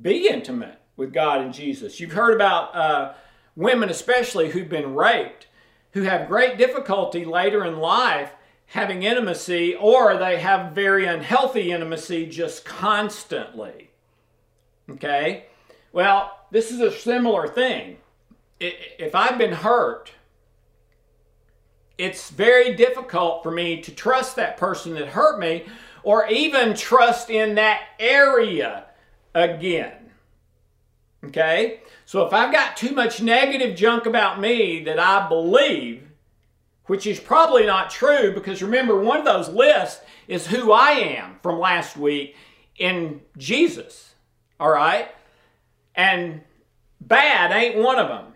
be intimate with God and Jesus. You've heard about uh, women, especially who've been raped, who have great difficulty later in life having intimacy, or they have very unhealthy intimacy just constantly. Okay? Well, this is a similar thing. If I've been hurt, it's very difficult for me to trust that person that hurt me or even trust in that area again. Okay? So if I've got too much negative junk about me that I believe, which is probably not true because remember, one of those lists is who I am from last week in Jesus. All right? And bad ain't one of them.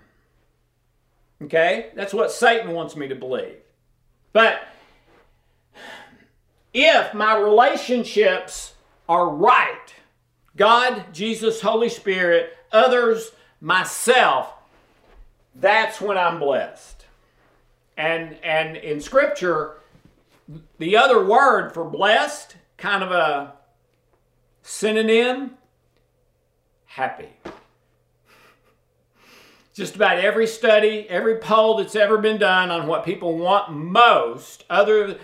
Okay? That's what Satan wants me to believe. But if my relationships are right, God, Jesus, Holy Spirit, others, myself, that's when I'm blessed. And and in scripture, the other word for blessed, kind of a synonym, happy. Just about every study, every poll that's ever been done on what people want most, other,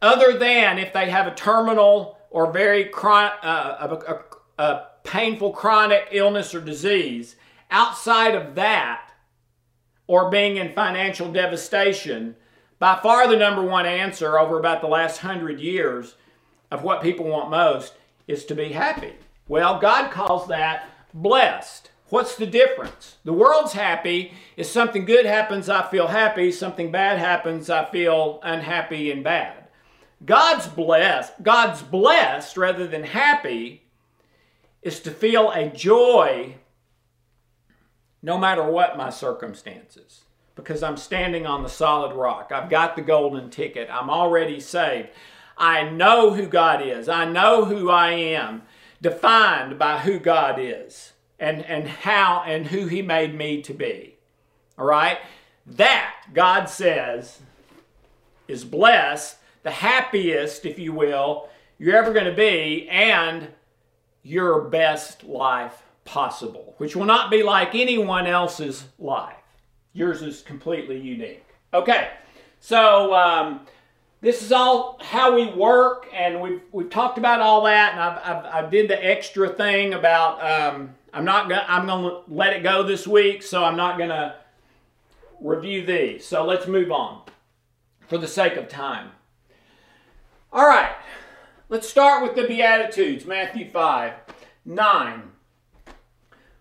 other than if they have a terminal or very uh, a, a, a painful chronic illness or disease, outside of that, or being in financial devastation, by far the number one answer over about the last hundred years of what people want most is to be happy. Well, God calls that blessed. What's the difference? The world's happy. If something good happens, I feel happy. Something bad happens, I feel unhappy and bad. God's blessed, God's blessed rather than happy is to feel a joy no matter what my circumstances because I'm standing on the solid rock. I've got the golden ticket. I'm already saved. I know who God is. I know who I am, defined by who God is and, and how and who He made me to be. All right? That, God says, is blessed, the happiest, if you will, you're ever going to be, and your best life possible, which will not be like anyone else's life. Yours is completely unique. Okay, so um, this is all how we work, and we've, we've talked about all that, and I've, I've, I did the extra thing about. Um, I'm not gonna, I'm to let it go this week, so I'm not to review these. So let's move on for the sake of time. All right, let's start with the Beatitudes, Matthew 5, 9.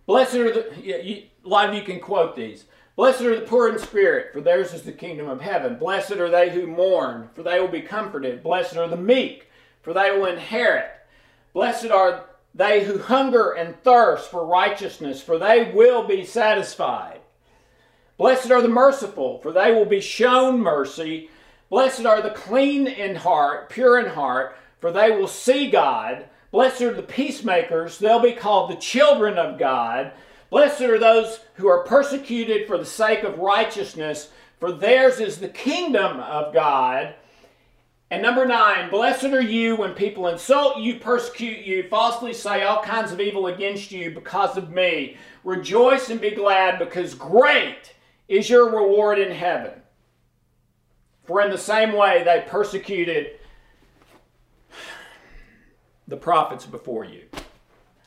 Blessed are the, you, a lot of you can quote these. Blessed are the poor in spirit, for theirs is the kingdom of heaven. Blessed are they who mourn, for they will be comforted. Blessed are the meek, for they will inherit. Blessed are they who hunger and thirst for righteousness, for they will be satisfied. Blessed are the merciful, for they will be shown mercy. Blessed are the clean in heart, pure in heart, for they will see God. Blessed are the peacemakers, they'll be called the children of God. Blessed are those who are persecuted for the sake of righteousness, for theirs is the kingdom of God. And number nine, blessed are you when people insult you, persecute you, falsely say all kinds of evil against you because of me. Rejoice and be glad, because great is your reward in heaven. For in the same way they persecuted the prophets before you.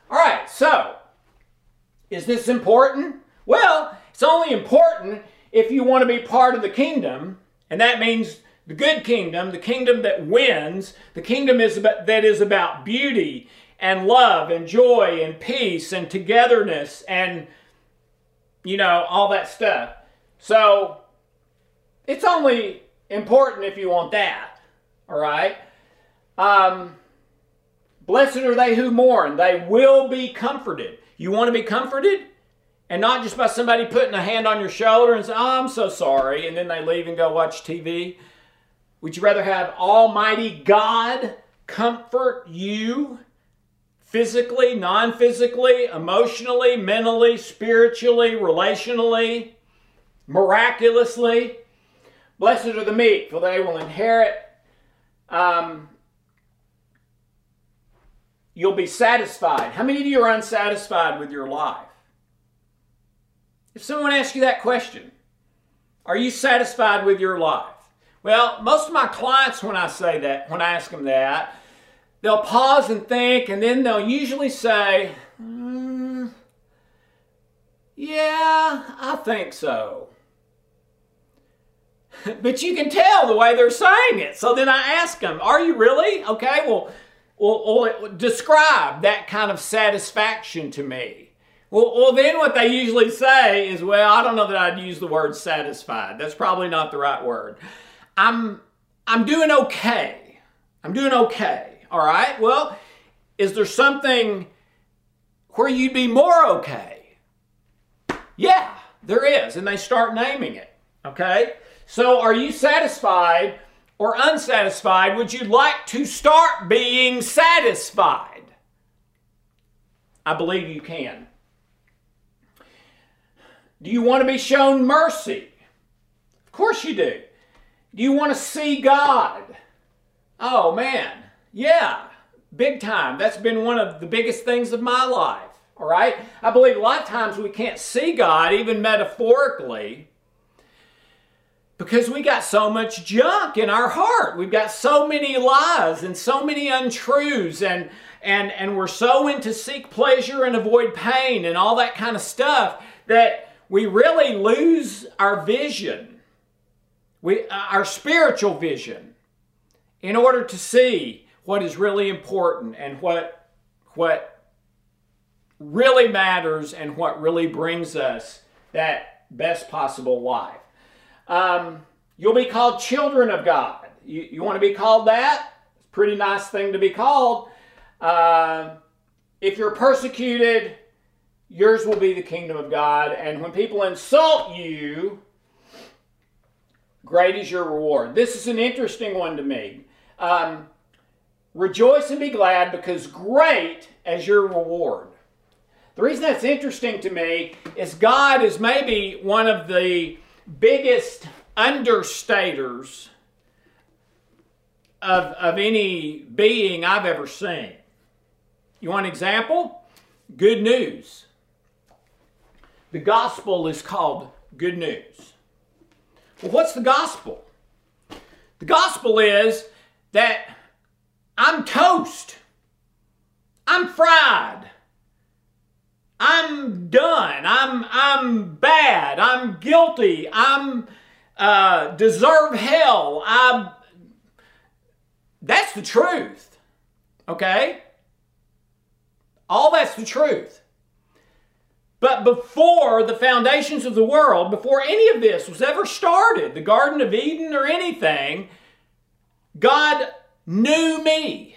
All right, so is this important? Well, it's only important if you want to be part of the kingdom, and that means the good kingdom, the kingdom that wins, the kingdom is about, that is about beauty and love and joy and peace and togetherness and you know, all that stuff. So it's only important if you want that. All right. Um, blessed are they who mourn; they will be comforted. You want to be comforted, and not just by somebody putting a hand on your shoulder and say, "Oh, I'm so sorry," and then they leave and go watch TV. Would you rather have Almighty God comfort you? physically, non physically, emotionally, mentally, spiritually, relationally, miraculously. Blessed are the meek, for they will inherit. Um, you'll be satisfied. How many of you are unsatisfied with your life? If someone asks you that question, are you satisfied with your life? Well, most of my clients, when I say that, when I ask them that, they'll pause and think, and then they'll usually say, mm, Yeah, I think so. but you can tell the way they're saying it. So then I ask them, Are you really? Okay, well, well, describe that kind of satisfaction to me. Well, well, then what they usually say is, Well, I don't know that I'd use the word satisfied. That's probably not the right word. I'm, I'm doing okay. I'm doing okay. All right, well, is there something where you'd be more okay? Yeah, there is. And they start naming it. Okay? So are you satisfied or unsatisfied? Would you like to start being satisfied? I believe you can. Do you want to be shown mercy? Of course you do. Do you want to see God? Oh man, yeah, big time. That's been one of the biggest things of my life. All right? I believe a lot of times we can't see God, even metaphorically, because we got so much junk in our heart. We've got so many lies and so many untruths, and, and, and we're so into seek pleasure and avoid pain and all that kind of stuff that we really lose our vision, we, uh, our spiritual vision, in order to see what is really important and what what really matters and what really brings us that best possible life. Um, you'll be called children of God. You, you want to be called that? It's a pretty nice thing to be called. Uh, if you're persecuted, yours will be the kingdom of God. And when people insult you, great is your reward. This is an interesting one to me. Um, Rejoice and be glad because great as your reward. The reason that's interesting to me is God is maybe one of the biggest understaters of, of any being I've ever seen. You want an example? Good news. The gospel is called good news. Well, what's the gospel? The gospel is that I'm toast. I'm fried. I'm done. I'm I'm bad. I'm guilty. I'm uh, deserve hell. I. That's the truth. Okay. All that's the truth. But before the foundations of the world, before any of this was ever started, the Garden of Eden or anything, God knew me,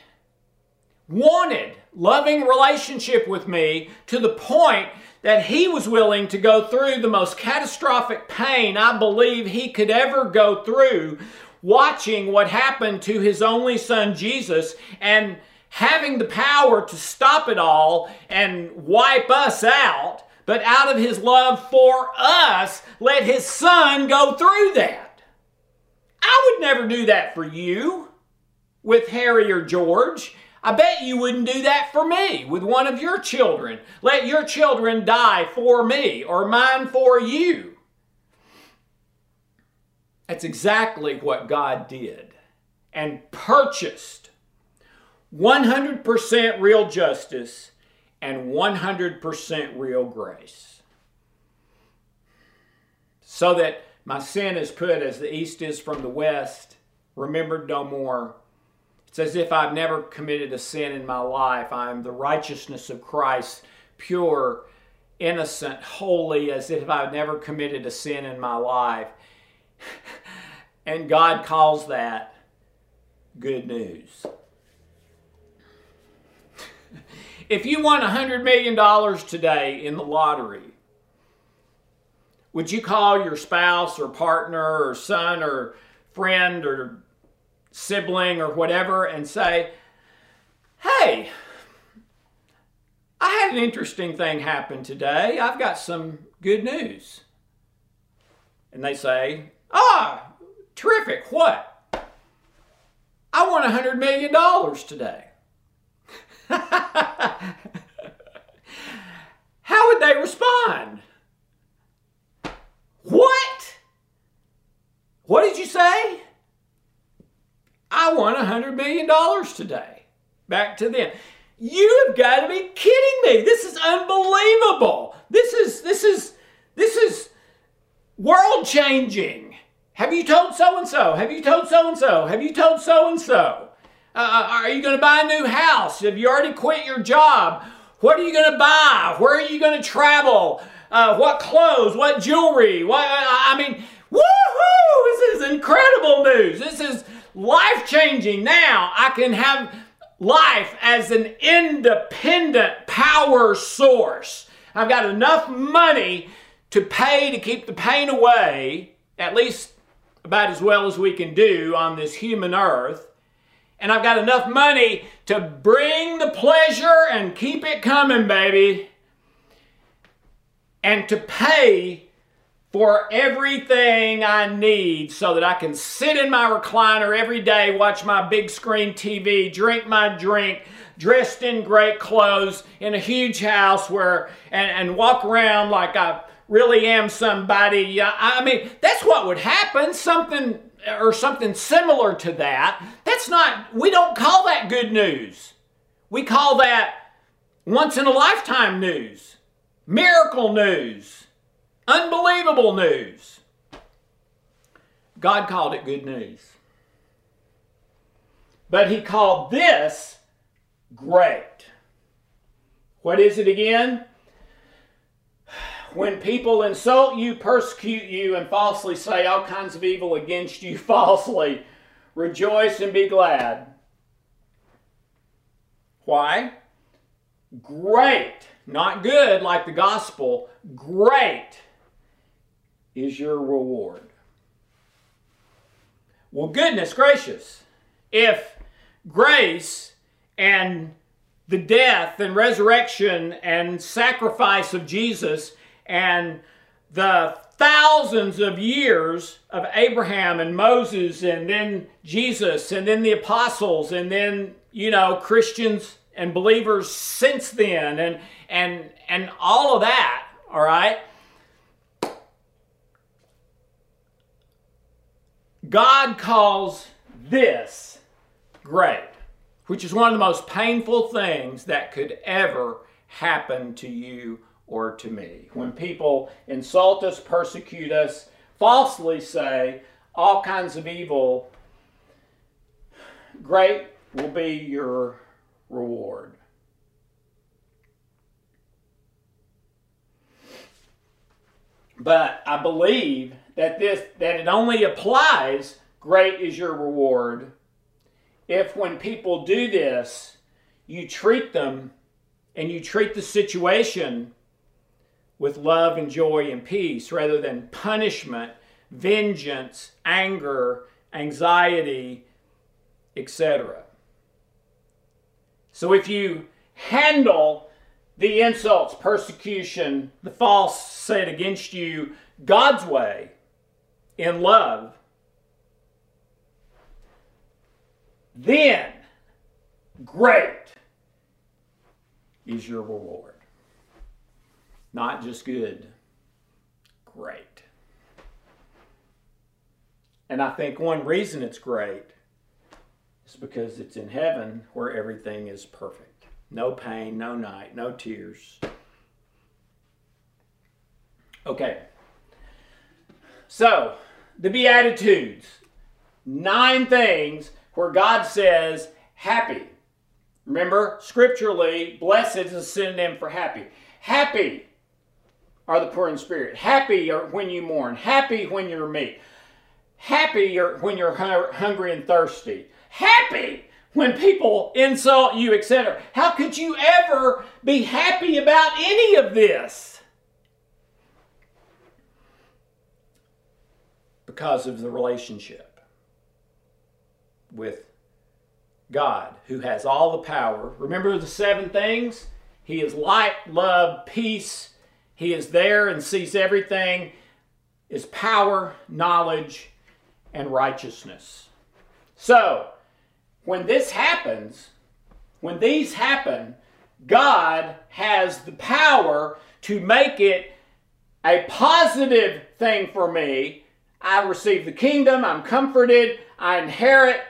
wanted loving relationship with me to the point that he was willing to go through the most catastrophic pain I believe he could ever go through watching what happened to his only son Jesus and having the power to stop it all and wipe us out, but out of his love for us, let his son go through that. I would never do that for you with Harry or George. I bet you wouldn't do that for me with one of your children. Let your children die for me or mine for you. That's exactly what God did and purchased 100% real justice and 100% real grace. So that my sin is put as the east is from the west, remembered no more it's as if I've never committed a sin in my life. I'm the righteousness of Christ, pure innocent, holy, as if I've never committed a sin in my life. and God calls that good news. if you won $100 million today in the lottery, would you call your spouse or partner or son or friend or sibling or whatever and say, hey, I had an interesting thing happen today. I've got some good news. And they say, ah, terrific. What? I won $100 million today. How would they respond? What? What did you say? I won $100 million today. Back to them. You have got to be kidding me. This is unbelievable. This is this is this is world changing. Have you told so and so? Have you told so and so? Have you told so and so? Are you going to buy a new house? Have you already quit your job? What are you going to buy? Where are you going to travel? Uh, what clothes? What jewelry? What I mean, woohoo! This is incredible news. This is life changing. Now I can have life as an independent power source. I've got enough money to pay to keep the pain away, at least about as well as we can do on this human earth. And I've got enough money to bring the pleasure and keep it coming, baby. And to pay for everything I need so that I can sit in my recliner every day, watch my big screen TV, drink my drink, dressed in great clothes in a huge house where and, and walk around like I really am somebody. I mean, that's what would happen. Something or something similar to that. That's not, we don't call that good news. We call that once in a lifetime news, miracle news Unbelievable news. God called it good news. But he called this great. What is it again? When people insult you, persecute you, and falsely say all kinds of evil against you falsely, rejoice and be glad. Why? Great, not good like the gospel, great is your reward. Well, goodness gracious, if grace and the death and resurrection and sacrifice of Jesus and the thousands of years of Abraham and Moses and then Jesus and then the apostles and then, you know, Christians and believers since then and and and all of that, all right? God calls this great, which is one of the most painful things that could ever happen to you or to me. When people insult us, persecute us, falsely say all kinds of evil, great will be your reward. But I believe that this that it only applies great is your reward if when people do this you treat them and you treat the situation with love and joy and peace rather than punishment, vengeance, anger, anxiety, etc. So if you handle the insults, persecution, the false said against you God's way, in love, then great is your reward. Not just good, great. And I think one reason it's great is because it's in heaven where everything is perfect. No pain, no night, no tears. Okay. So, the Beatitudes. Nine things where God says happy. Remember, scripturally, blessed is a synonym for happy. Happy are the poor in spirit. Happy are when you mourn. Happy when you're meek. Happy are when you're hungry and thirsty. Happy when people insult you, etc. How could you ever be happy about any of this? Because of the relationship with God, who has all the power. Remember the seven things? He is light, love, peace. He is there and sees everything. Is power, knowledge, and righteousness. So, when this happens, when these happen, God has the power to make it a positive thing for me. I receive the kingdom, I'm comforted, I inherit,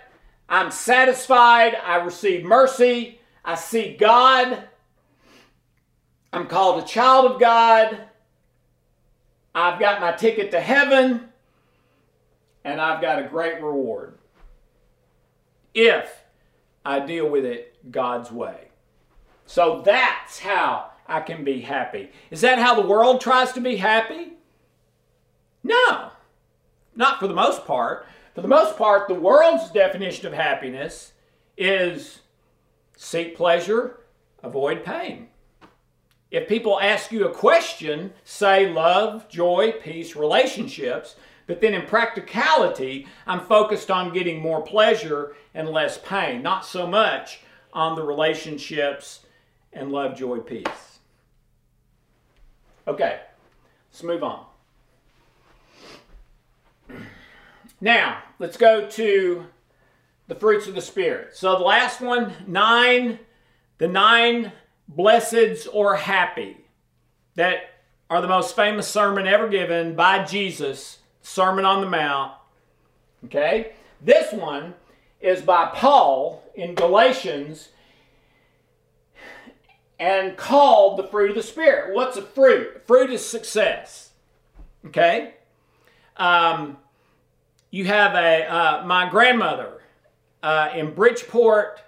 I'm satisfied, I receive mercy, I see God, I'm called a child of God, I've got my ticket to heaven, and I've got a great reward if I deal with it God's way. So that's how I can be happy. Is that how the world tries to be happy? No, not for the most part. For the most part, the world's definition of happiness is seek pleasure, avoid pain. If people ask you a question, say love, joy, peace, relationships, but then in practicality, I'm focused on getting more pleasure and less pain, not so much on the relationships and love, joy, peace. Okay, let's move on. Now, let's go to the fruits of the Spirit. So the last one, nine, the nine blesseds or happy that are the most famous sermon ever given by Jesus Sermon on the Mount. Okay? This one is by Paul in Galatians and called the fruit of the Spirit. What's a fruit? Fruit is success. Okay? Um, you have a, uh, my grandmother uh, in Bridgeport,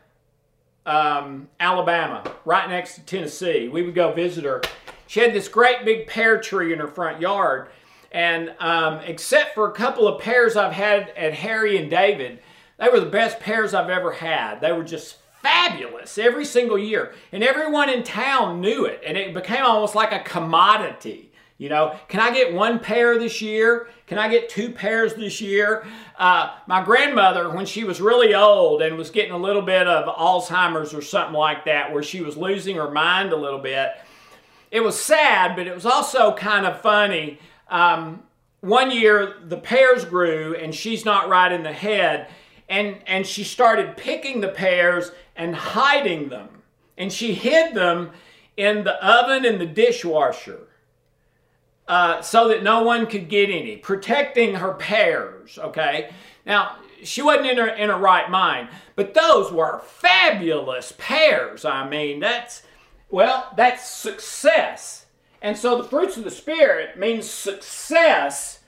um, Alabama, right next to Tennessee. We would go visit her. She had this great big pear tree in her front yard and um, except for a couple of pears I've had at Harry and David, they were the best pears I've ever had. They were just fabulous every single year. And everyone in town knew it. And it became almost like a commodity. You know, can I get one pear this year? Can I get two pears this year? Uh, my grandmother, when she was really old and was getting a little bit of Alzheimer's or something like that, where she was losing her mind a little bit, it was sad, but it was also kind of funny um, one year the pears grew and she's not right in the head and and she started picking the pears and hiding them and she hid them in the oven and the dishwasher uh, so that no one could get any. Protecting her pears okay? Now she wasn't in her in her right mind but those were fabulous pears. I mean that's well that's success. And so the fruits of the Spirit means success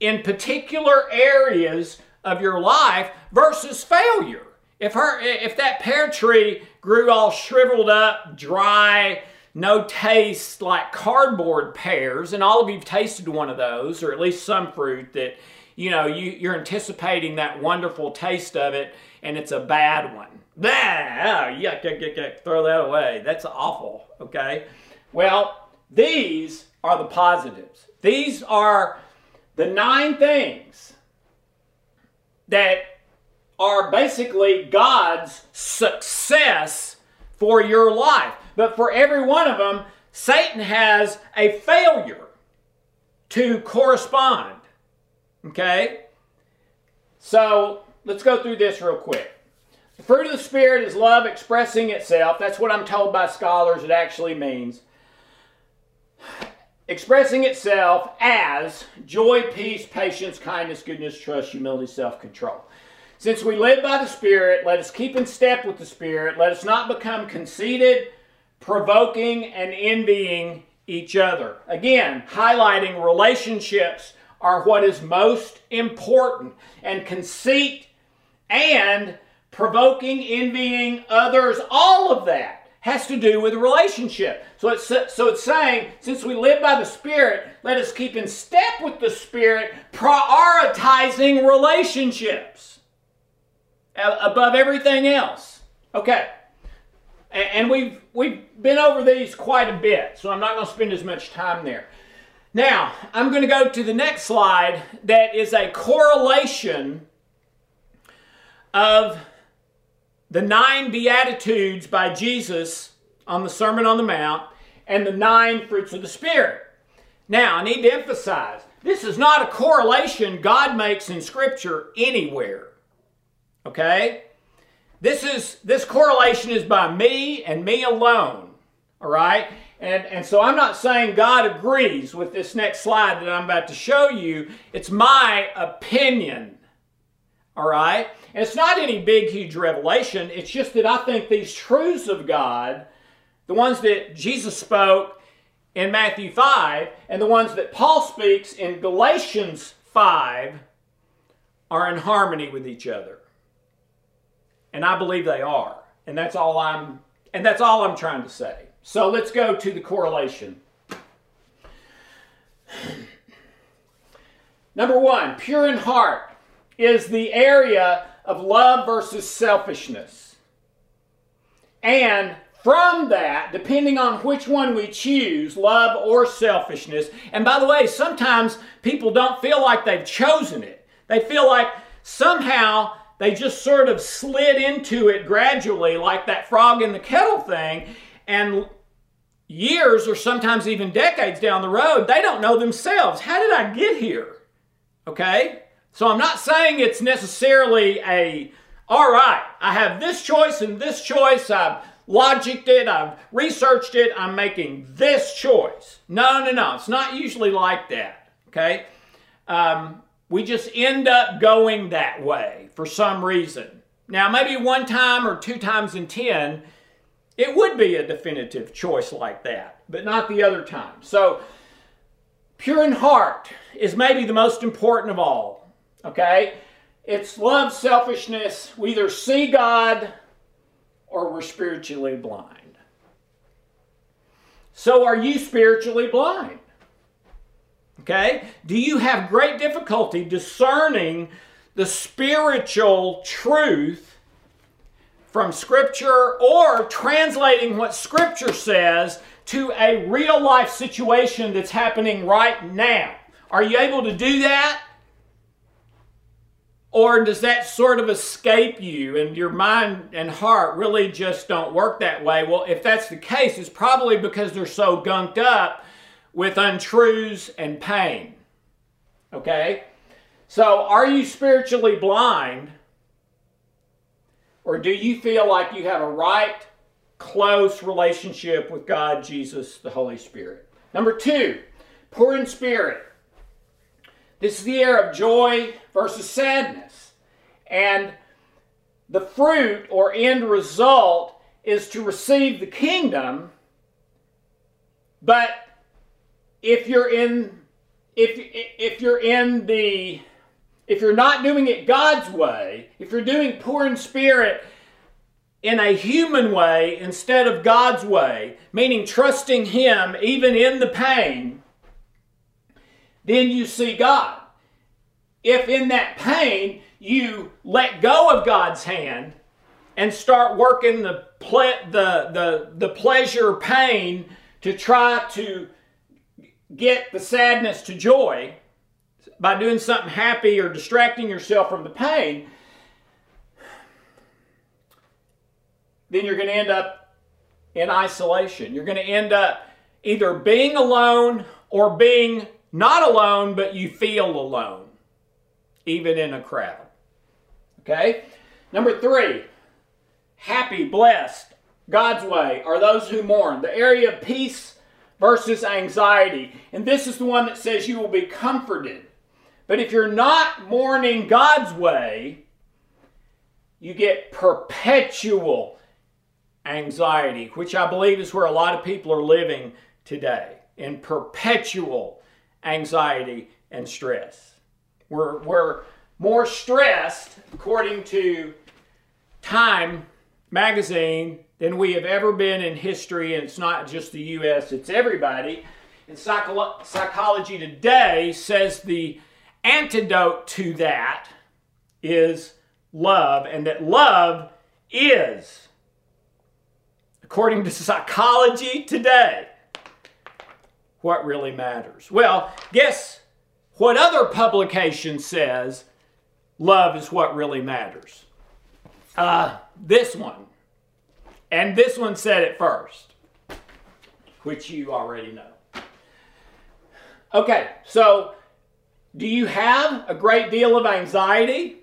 in particular areas of your life versus failure. If her if that pear tree grew all shriveled up, dry, no taste like cardboard pears, and all of you've tasted one of those, or at least some fruit that you know you, you're anticipating that wonderful taste of it, and it's a bad one. Blah, oh, yuck, yuck, yuck, yuck, throw that away. That's awful. Okay. Well, these are the positives. These are the nine things that are basically God's success for your life. But for every one of them, Satan has a failure to correspond. Okay? So let's go through this real quick. The fruit of the Spirit is love expressing itself. That's what I'm told by scholars it actually means expressing itself as joy, peace, patience, kindness, goodness, trust, humility, self control. Since we live by the Spirit, let us keep in step with the Spirit. Let us not become conceited, provoking, and envying each other. Again, highlighting relationships are what is most important. And conceit and provoking, envying others, all of that has to do with relationship. So it's, so it's saying, since we live by the Spirit, let us keep in step with the Spirit, prioritizing relationships above everything else. Okay. And we've, we've been over these quite a bit, so I'm not going to spend as much time there. Now, I'm going to go to the next slide that is a correlation of the nine Beatitudes by Jesus on the Sermon on the Mount and the nine fruits of the Spirit. Now, I need to emphasize this is not a correlation God makes in Scripture anywhere. Okay? This is this correlation is by me and me alone. All right? And, and so I'm not saying God agrees with this next slide that I'm about to show you. It's my opinion. All right? And it's not any big, huge revelation. It's just that I think these truths of God, the ones that Jesus spoke in Matthew 5 and the ones that Paul speaks in Galatians 5, are in harmony with each other. And I believe they are. And that's all I'm and that's all I'm trying to say. So let's go to the correlation. Number 1, pure in heart is the area of love versus selfishness. And from that, depending on which one we choose, love or selfishness, and by the way, sometimes people don't feel like they've chosen it. They feel like somehow they just sort of slid into it gradually, like that frog in the kettle thing, and years or sometimes even decades down the road, they don't know themselves. How did I get here? Okay? So I'm not saying it's necessarily a, all right, I have this choice and this choice. I've logicked it, I've researched it, I'm making this choice. No, no, no. It's not usually like that. Okay? Um, we just end up going that way for some reason. Now, maybe one time or two times in 10, it would be a definitive choice like that, but not the other time. So, pure in heart is maybe the most important of all. Okay? It's love, selfishness. We either see God or we're spiritually blind. So, are you spiritually blind? Okay? Do you have great difficulty discerning the spiritual truth from Scripture or translating what Scripture says to a real life situation that's happening right now? Are you able to do that? Or does that sort of escape you and your mind and heart really just don't work that way? Well, if that's the case, it's probably because they're so gunked up with untruths and pain. Okay? So, are you spiritually blind? Or do you feel like you have a right, close relationship with God, Jesus, the Holy Spirit? Number two, poor in spirit. This is the air of joy versus sadness. And the fruit or end result is to receive the kingdom. But if you're in if if you're in the if you're not doing it God's way, if you're doing poor in spirit in a human way instead of God's way, meaning trusting Him even in the pain, then you see God. If in that pain you let go of God's hand and start working the, ple- the, the, the pleasure pain to try to get the sadness to joy by doing something happy or distracting yourself from the pain, then you're going to end up in isolation. You're going to end up either being alone or being not alone, but you feel alone, even in a crowd. Okay? Number three, happy, blessed, God's way are those who mourn. The area of peace versus anxiety. And this is the one that says you will be comforted. But if you're not mourning God's way, you get perpetual anxiety, which I believe is where a lot of people are living today in perpetual anxiety, and stress. We're, we're more stressed, according to Time magazine than we have ever been in history, and it's not just the U.S., it's everybody. And Psycho- Psychology Today says the antidote to that is love, and that love is, according to Psychology Today, what really matters. Well, guess what other publication says love is what really matters? Uh, this one. And this one said it first, which you already know. Okay, so do you have a great deal of anxiety?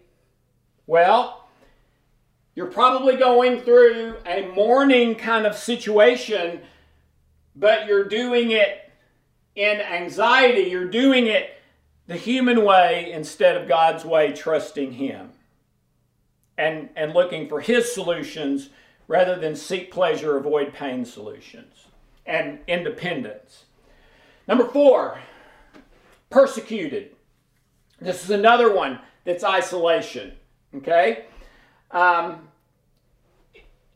Well, you're probably going through a mourning kind of situation, but you're doing it in anxiety. You're doing it the human way instead of God's way, trusting Him and, and looking for His solutions rather than seek pleasure, avoid pain solutions and independence. Number four, persecuted. This is another one that's isolation. Okay? Um,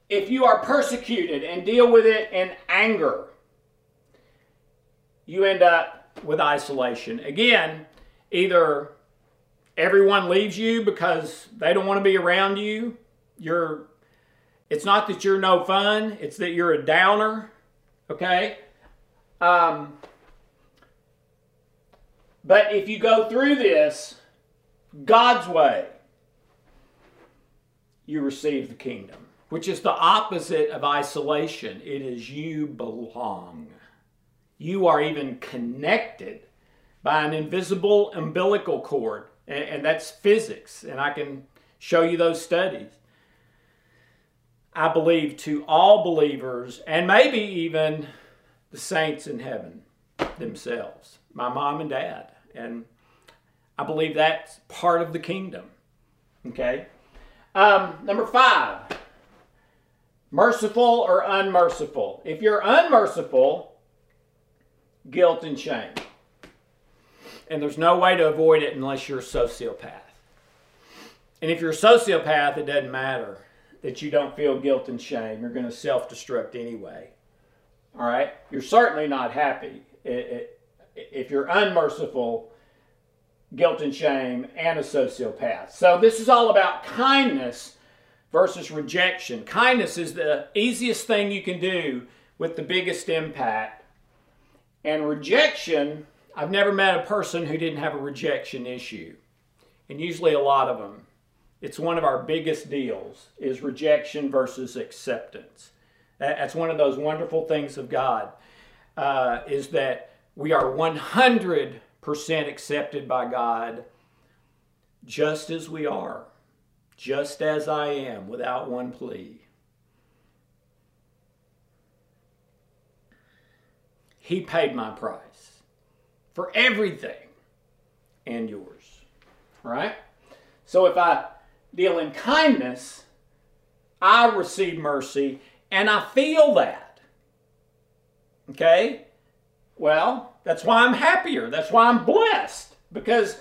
if you are persecuted and deal with it in anger, you end up with isolation. Again, either everyone leaves you because they don't want to be around you, you're it's not that you're no fun, it's that you're a downer, okay? Um, but if you go through this God's way, you receive the kingdom, which is the opposite of isolation. It is you belong. You are even connected by an invisible umbilical cord, and, and that's physics, and I can show you those studies. I believe to all believers, and maybe even the saints in heaven themselves, my mom and dad. And I believe that's part of the kingdom. Okay? Um, number five, merciful or unmerciful. If you're unmerciful, guilt and shame. And there's no way to avoid it unless you're a sociopath. And if you're a sociopath, it doesn't matter that you don't feel guilt and shame. You're going to self destruct anyway. All right? You're certainly not happy. If you're unmerciful, guilt and shame, and a sociopath. So this is all about kindness versus rejection. Kindness is the easiest thing you can do with the biggest impact. And rejection I've never met a person who didn't have a rejection issue, and usually a lot of them. It's one of our biggest deals is rejection versus acceptance. That's one of those wonderful things of God uh, is that we are 100% accepted by God just as we are, just as I am, without one plea. He paid my price for everything and yours. Right? So if I deal in kindness, I receive mercy and I feel that. Okay? Well, that's why I'm happier. That's why I'm blessed because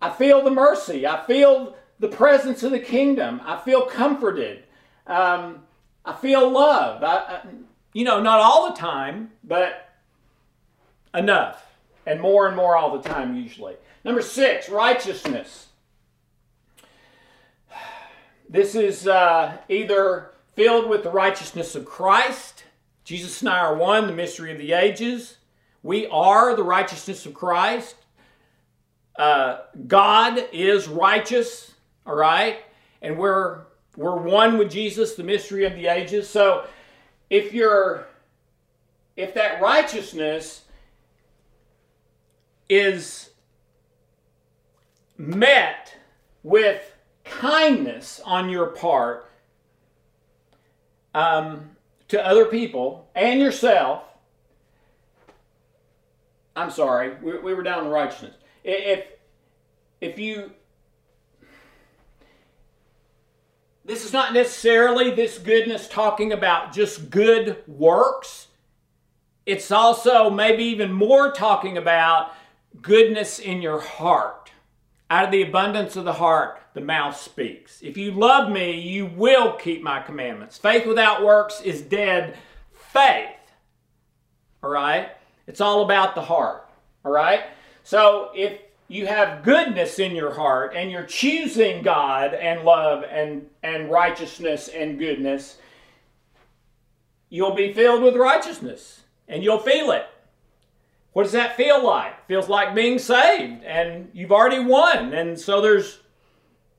I feel the mercy. I feel the presence of the kingdom. I feel comforted. Um, I feel love. I, I, you know, not all the time, but enough and more and more all the time, usually. Number six, righteousness. This is uh, either filled with the righteousness of Christ. Jesus and I are one, the mystery of the ages. We are the righteousness of Christ. Uh, God is righteous, all right? And we're we're one with Jesus, the mystery of the ages. So if you're if that righteousness is met with kindness on your part um, to other people and yourself. I'm sorry, we, we were down in righteousness. If if you this is not necessarily this goodness talking about just good works. It's also maybe even more talking about goodness in your heart. Out of the abundance of the heart, the mouth speaks. If you love me, you will keep my commandments. Faith without works is dead faith. All right? It's all about the heart. All right? So if you have goodness in your heart and you're choosing God and love and, and righteousness and goodness, you'll be filled with righteousness and you'll feel it. What does that feel like? Feels like being saved and you've already won. And so there's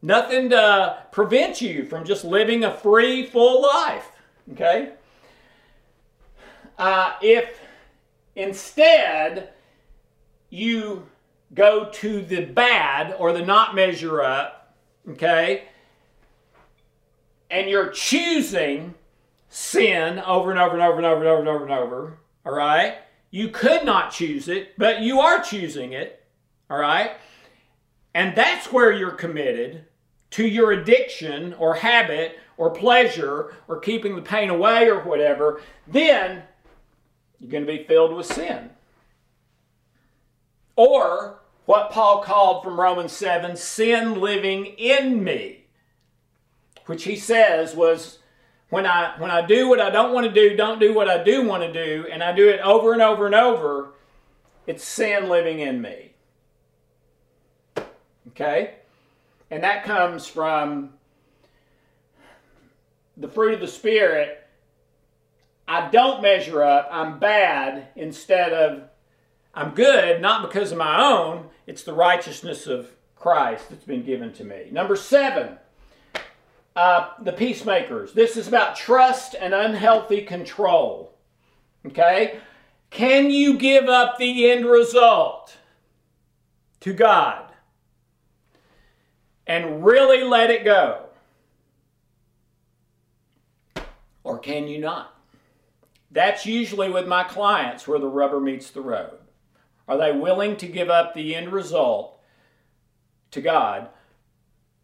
nothing to prevent you from just living a free, full life. Okay? Uh, if instead you go to the bad or the not measure up, okay, and you're choosing sin over and over and over and over and over and over and over, all right? You could not choose it, but you are choosing it. All right? And that's where you're committed to your addiction or habit or pleasure or keeping the pain away or whatever. Then you're going to be filled with sin. Or what Paul called from Romans 7 sin living in me, which he says was when I when I do what I don't want to do, don't do what I do want to do, and I do it over and over and over, it's sin living in me. Okay? And that comes from the fruit of the Spirit. I don't measure up, I'm bad instead of I'm good, not because of my own, it's the righteousness of Christ that's been given to me. Number seven, uh, the peacemakers. This is about trust and unhealthy control. Okay? Can you give up the end result to God and really let it go? Or can you not? That's usually with my clients where the rubber meets the road. Are they willing to give up the end result to God?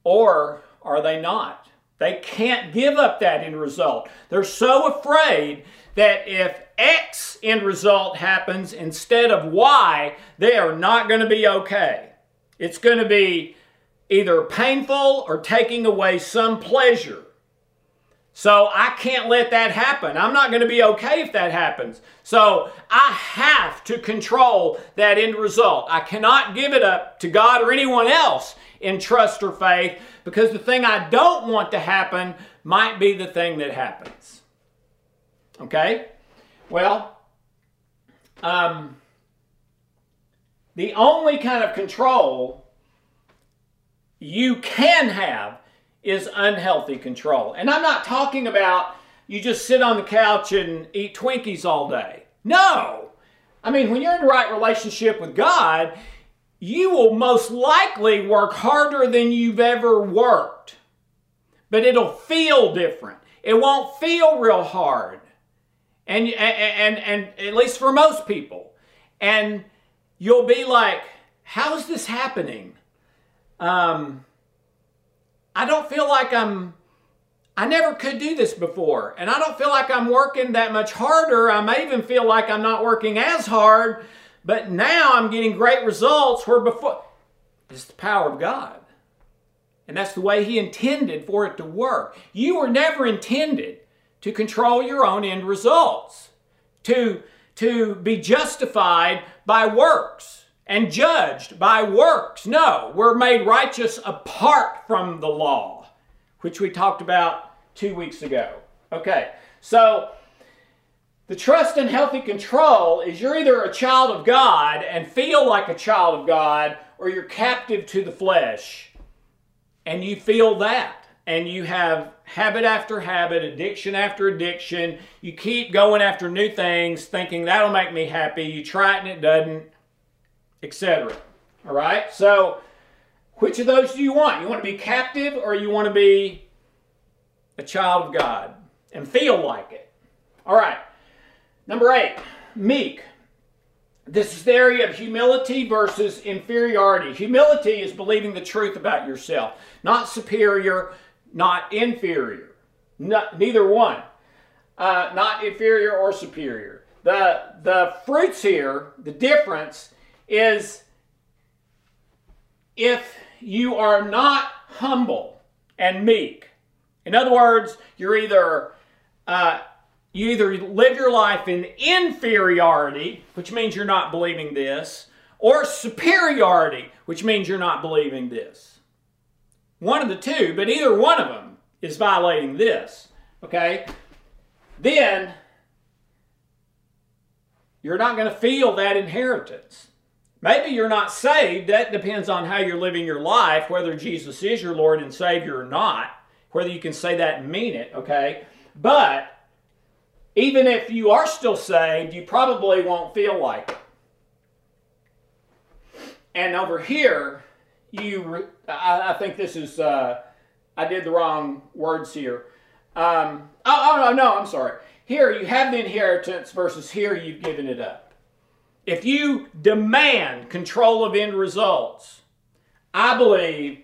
Or are they not? They can't give up that end result. They're so afraid that if X end result happens instead of Y, they are not going to be okay. It's going to be either painful or taking away some pleasure. So I can't let that happen. I'm not going to be okay if that happens. So I have to control that end result. I cannot give it up to God or anyone else in trust or faith because the thing I don't want to happen might be the thing that happens. Okay? Well, um, the only kind of control you can have is unhealthy control. And I'm not talking about you just sit on the couch and eat Twinkies all day. No. I mean, when you're in the right relationship with God, you will most likely work harder than you've ever worked. But it'll feel different. It won't feel real hard. And, and, and, and at least for most people. And you'll be like, how's this happening? Um, I don't feel like I'm, I never could do this before. And I don't feel like I'm working that much harder. I may even feel like I'm not working as hard but now I'm getting great results where before it's the power of God. And that's the way He intended for it to work. You were never intended to control your own end results, to, to be justified by works and judged by works. No, we're made righteous apart from the law, which we talked about two weeks ago. Okay, so the trust and healthy control is you're either a child of God and feel like a child of God, or you're captive to the flesh and you feel that. And you have habit after habit, addiction after addiction. You keep going after new things, thinking that'll make me happy. You try it and it doesn't, etc. All right? So, which of those do you want? You want to be captive or you want to be a child of God and feel like it? All right. Number eight, meek. This is the area of humility versus inferiority. Humility is believing the truth about yourself, not superior, not inferior, not, neither one, uh, not inferior or superior. The, the fruits here, the difference is if you are not humble and meek, in other words, you're either uh, you either live your life in inferiority, which means you're not believing this, or superiority, which means you're not believing this. One of the two, but either one of them is violating this. Okay? Then you're not going to feel that inheritance. Maybe you're not saved. That depends on how you're living your life, whether Jesus is your Lord and Savior or not, whether you can say that and mean it, okay? But even if you are still saved, you probably won't feel like it. And over here, you, I, I think this is, uh, I did the wrong words here. Um, oh, oh, no, I'm sorry. Here you have the inheritance versus here you've given it up. If you demand control of end results, I believe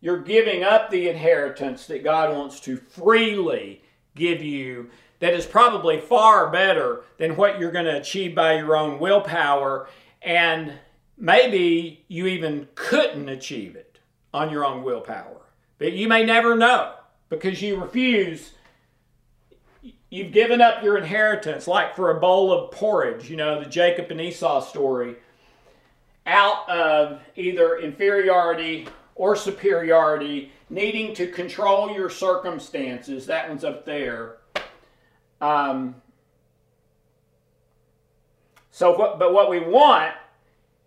you're giving up the inheritance that God wants to freely give you that is probably far better than what you're going to achieve by your own willpower. And maybe you even couldn't achieve it on your own willpower. But you may never know because you refuse. You've given up your inheritance, like for a bowl of porridge, you know, the Jacob and Esau story, out of either inferiority or superiority, needing to control your circumstances. That one's up there um, so, what, but what we want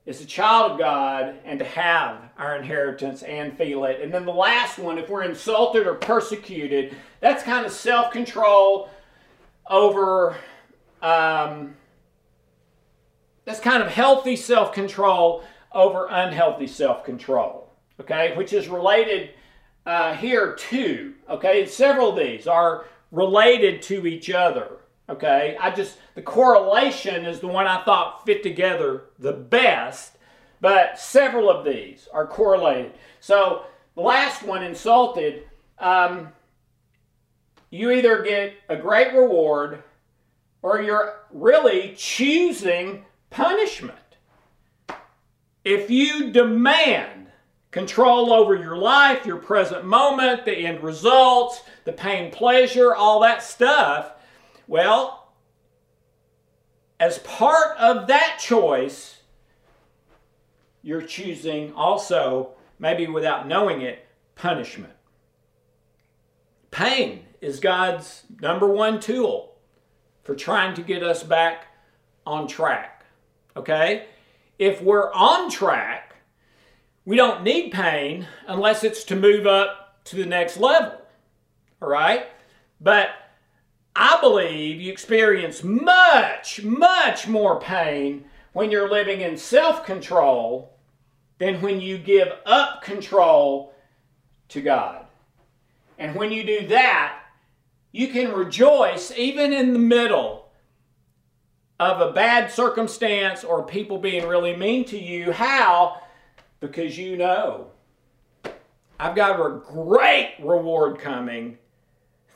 is a child of God and to have our inheritance and feel it. And then the last one, if we're insulted or persecuted, that's kind of self control over, um, that's kind of healthy self control over unhealthy self control, okay, which is related uh, here too, okay? Several of these are related to each other. Okay, I just, the correlation is the one I thought fit together the best, but several of these are correlated. So the last one, insulted, um, you either get a great reward or you're really choosing punishment. If you demand control over your life, your present moment, the end results, the pain, pleasure, all that stuff. Well, as part of that choice, you're choosing also, maybe without knowing it, punishment. Pain is God's number one tool for trying to get us back on track. Okay? If we're on track, we don't need pain unless it's to move up to the next level. All right? But I believe you experience much, much more pain when you're living in self control than when you give up control to God. And when you do that, you can rejoice even in the middle of a bad circumstance or people being really mean to you. How? because you know I've got a great reward coming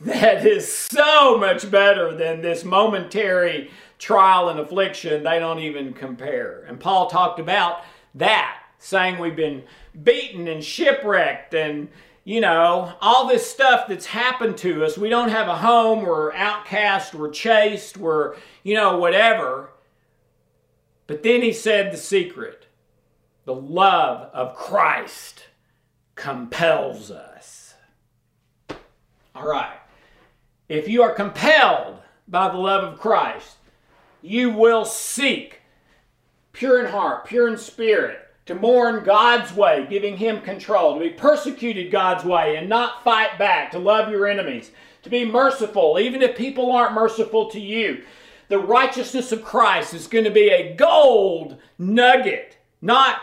that is so much better than this momentary trial and affliction. They don't even compare. And Paul talked about that, saying we've been beaten and shipwrecked and you know, all this stuff that's happened to us. We don't have a home, we're outcast, we're chased, we're, you know, whatever. But then he said the secret the love of Christ compels us. All right. If you are compelled by the love of Christ, you will seek pure in heart, pure in spirit, to mourn God's way, giving Him control, to be persecuted God's way and not fight back, to love your enemies, to be merciful, even if people aren't merciful to you. The righteousness of Christ is going to be a gold nugget, not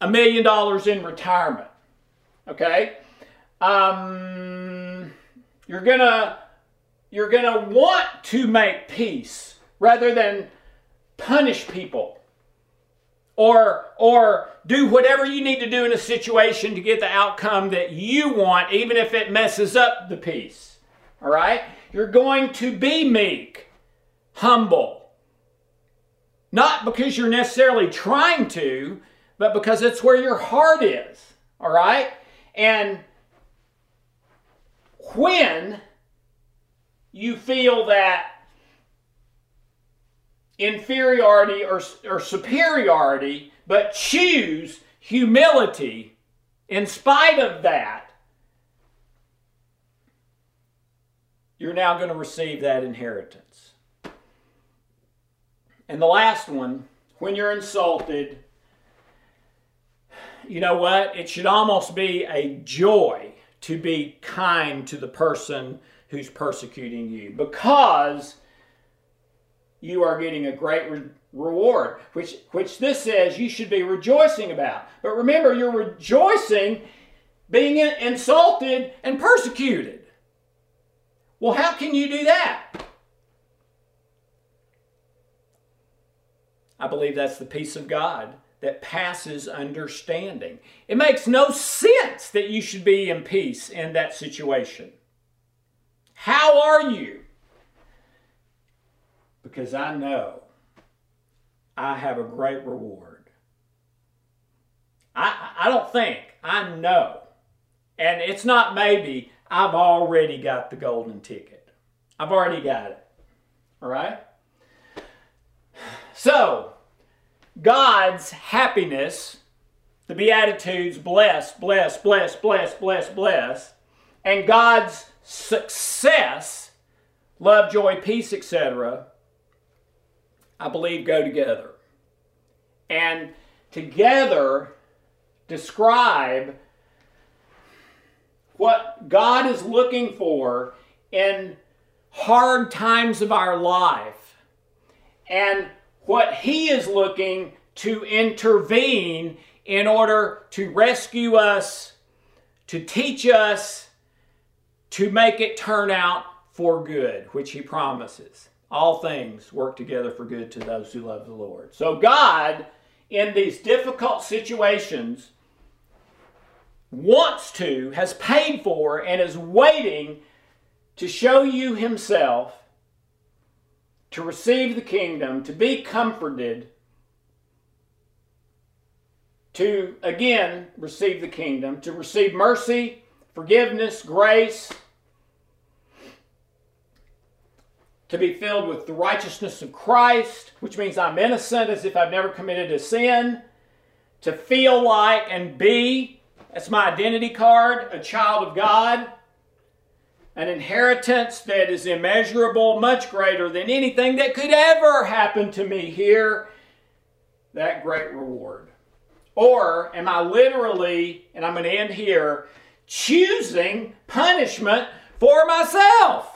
a million dollars in retirement. Okay? Um, you're gonna you're gonna want to make peace rather than punish people or or do whatever you need to do in a situation to get the outcome that you want even if it messes up the peace all right you're going to be meek humble not because you're necessarily trying to but because it's where your heart is. All right? And when you feel that inferiority or, or superiority, but choose humility in spite of that, you're now going to receive that inheritance. And the last one, when you're insulted, you know what? It should almost be a joy to be kind to the person who's persecuting you because you are getting a great re- reward, which, which this says you should be rejoicing about. But remember, you're rejoicing being insulted and persecuted. Well, how can you do that? I believe that's the peace of God that passes understanding. It makes no sense that you should be in peace in that situation. How are you? Because I know I have a great reward. I, I don't think, I know. And it's not maybe, I've already got the golden ticket. I've already got it. All right? So, God's happiness, the Beatitudes, bless, bless, bless, bless, bless, bless, and God's success, love, joy, peace, etc., I believe go together. And together describe what God is looking for in hard times of our life and what He is looking to intervene in order to rescue us, to teach us, to make it turn out for good, which He promises. All things work together for good to those who love the Lord. So, God, in these difficult situations, wants to, has paid for, and is waiting to show you Himself to receive the kingdom, to be comforted, to again receive the kingdom, to receive mercy, forgiveness, grace, to be filled with the righteousness of Christ, which means I'm innocent as if I've never committed a sin, to feel like and be, that's my identity card, a child of God an inheritance that is immeasurable, much greater than anything that could ever happen to me here, that great reward? Or am I literally, and I'm going to end here, choosing punishment for myself?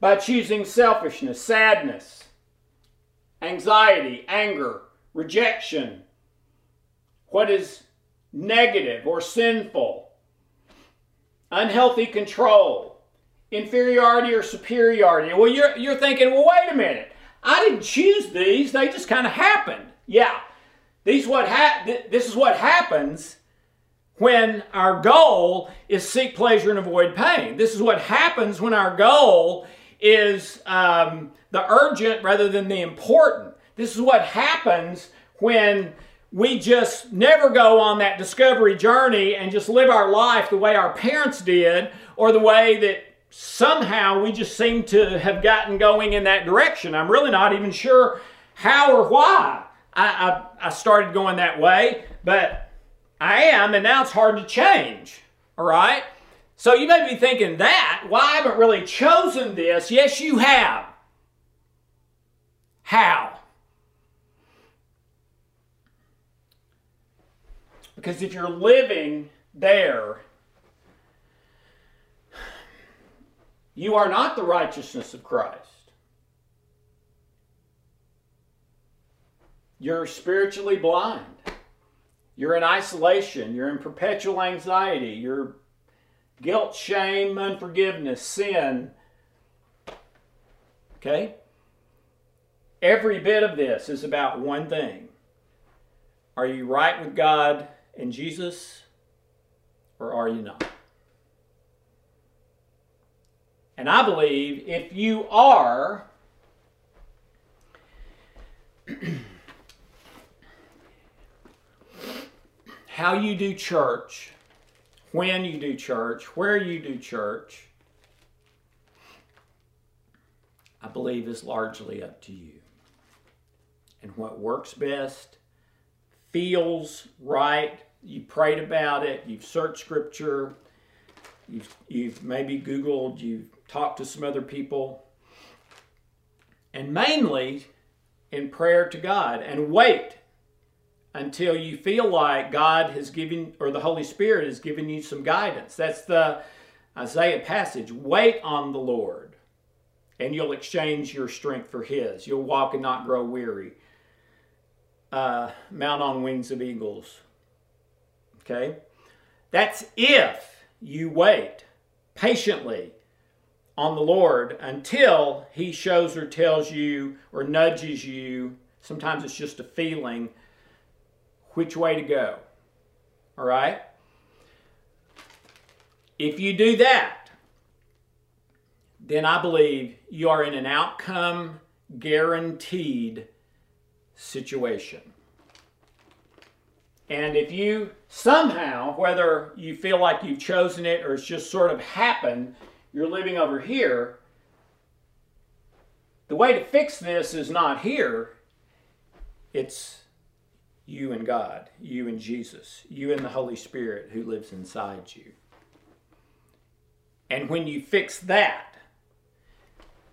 By choosing selfishness, sadness, anxiety, anger, rejection, what is negative or sinful, unhealthy control, inferiority or superiority. Well, you're, you're thinking, well, wait a minute. I didn't choose these, they just kind of happened. Yeah, these what ha- th- this is what happens when our goal is seek pleasure and avoid pain. This is what happens when our goal is um, the urgent rather than the important. This is what happens when we just never go on that discovery journey and just live our life the way our parents did or the way that somehow we just seem to have gotten going in that direction. I'm really not even sure how or why I, I, I started going that way, but I am, and now it's hard to change. All right? So you may be thinking that, well, I haven't really chosen this. Yes, you have. How? Because if you're living there, you are not the righteousness of Christ. You're spiritually blind. You're in isolation. You're in perpetual anxiety. You're guilt, shame, unforgiveness, sin. Okay? Every bit of this is about one thing. Are you right with God and Jesus or are you not? And I believe if you are, how you do church, when you do church, where you do church, I believe is largely up to you. And what works best, feels right, you prayed about it, you've searched scripture, you've, you've maybe Googled, you've talked to some other people, and mainly in prayer to God. And wait until you feel like God has given, or the Holy Spirit has given you some guidance. That's the Isaiah passage. Wait on the Lord, and you'll exchange your strength for His. You'll walk and not grow weary. Uh, mount on wings of eagles. Okay? That's if you wait patiently on the Lord until He shows or tells you or nudges you. Sometimes it's just a feeling which way to go. All right? If you do that, then I believe you are in an outcome guaranteed situation. And if you somehow, whether you feel like you've chosen it or it's just sort of happened, you're living over here, the way to fix this is not here, it's you and God, you and Jesus, you and the Holy Spirit who lives inside you. And when you fix that,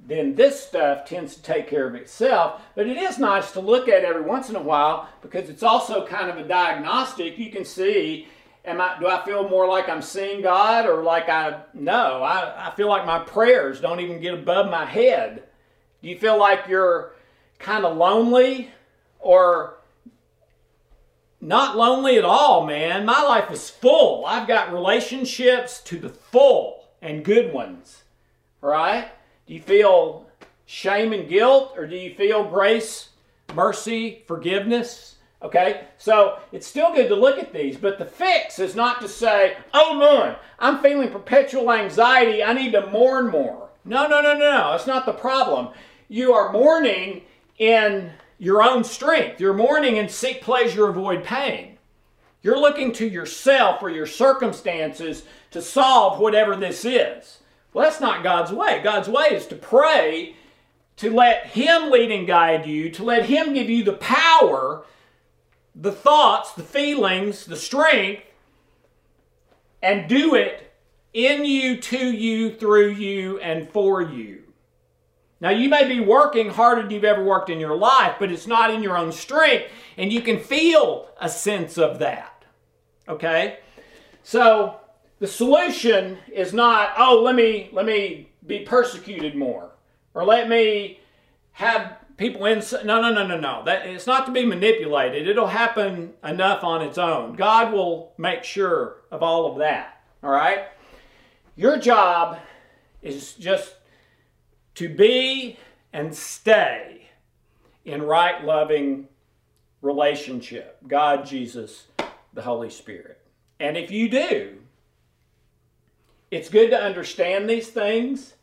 then this stuff tends to take care of itself. But it is nice to look at every once in a while because it's also kind of a diagnostic. You can see, am I, do I feel more like I'm seeing God or like I, no, I, I feel like my prayers don't even get above my head. Do you feel like you're kind of lonely or not lonely at all, man. My life is full. I've got relationships to the full and good ones. Right? Do you feel shame and guilt or do you feel grace, mercy, forgiveness? Okay, so it's still good to look at these, but the fix is not to say, oh man, I'm feeling perpetual anxiety, I need to mourn more. No, no, no, no, no, that's not the problem. You are mourning in your own strength. You're mourning and seek pleasure, avoid pain. You're looking to yourself or your circumstances to solve whatever this is. Well, that's not God's way. God's way is to pray, to let Him lead and guide you, to let Him give you the power, the thoughts, the feelings, the strength, and do it in you, to you, through you, and for you. Now, you may be working harder than you've ever worked in your life, but it's not in your own strength, and you can feel a sense of that. Okay? So, the solution is not, oh, let me let me be persecuted more or let me have people in no no no no no that it's not to be manipulated it'll happen enough on its own god will make sure of all of that all right your job is just to be and stay in right loving relationship God, Jesus, the Holy Spirit. And if you do, it's good to understand these things,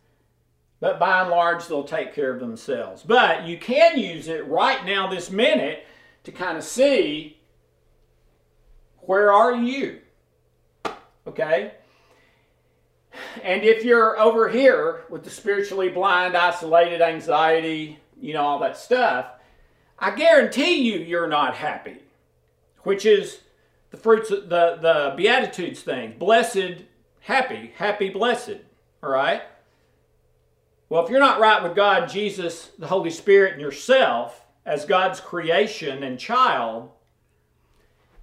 but by and large, they'll take care of themselves. But you can use it right now, this minute, to kind of see where are you? Okay? And if you're over here with the spiritually blind, isolated, anxiety, you know, all that stuff, I guarantee you you're not happy, which is the fruits of the, the Beatitudes thing. Blessed, happy, happy, blessed. All right? Well, if you're not right with God, Jesus, the Holy Spirit, and yourself as God's creation and child,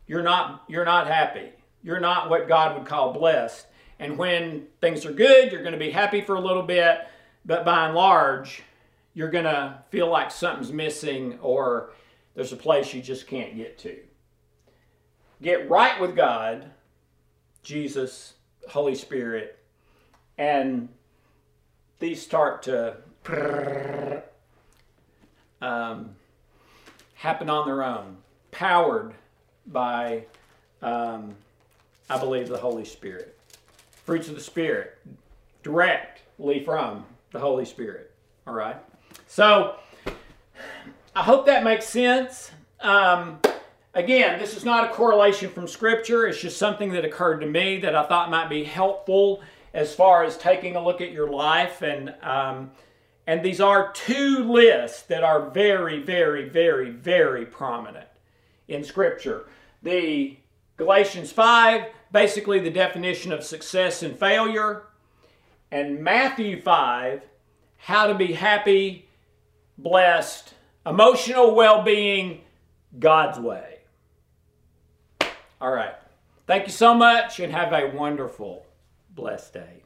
you're not, you're not happy. You're not what God would call blessed. And when things are good, you're going to be happy for a little bit, but by and large, you're going to feel like something's missing or there's a place you just can't get to. Get right with God, Jesus, Holy Spirit, and these start to um, happen on their own, powered by, um, I believe, the Holy Spirit fruits of the Spirit directly from the Holy Spirit. All right? So, I hope that makes sense. Um, again, this is not a correlation from Scripture. It's just something that occurred to me that I thought might be helpful as far as taking a look at your life. And, um, and these are two lists that are very, very, very, very prominent in Scripture. The Galatians 5, basically the definition of success and failure, and Matthew 5, how to be happy, blessed, emotional well being, God's way. All right. Thank you so much and have a wonderful, blessed day.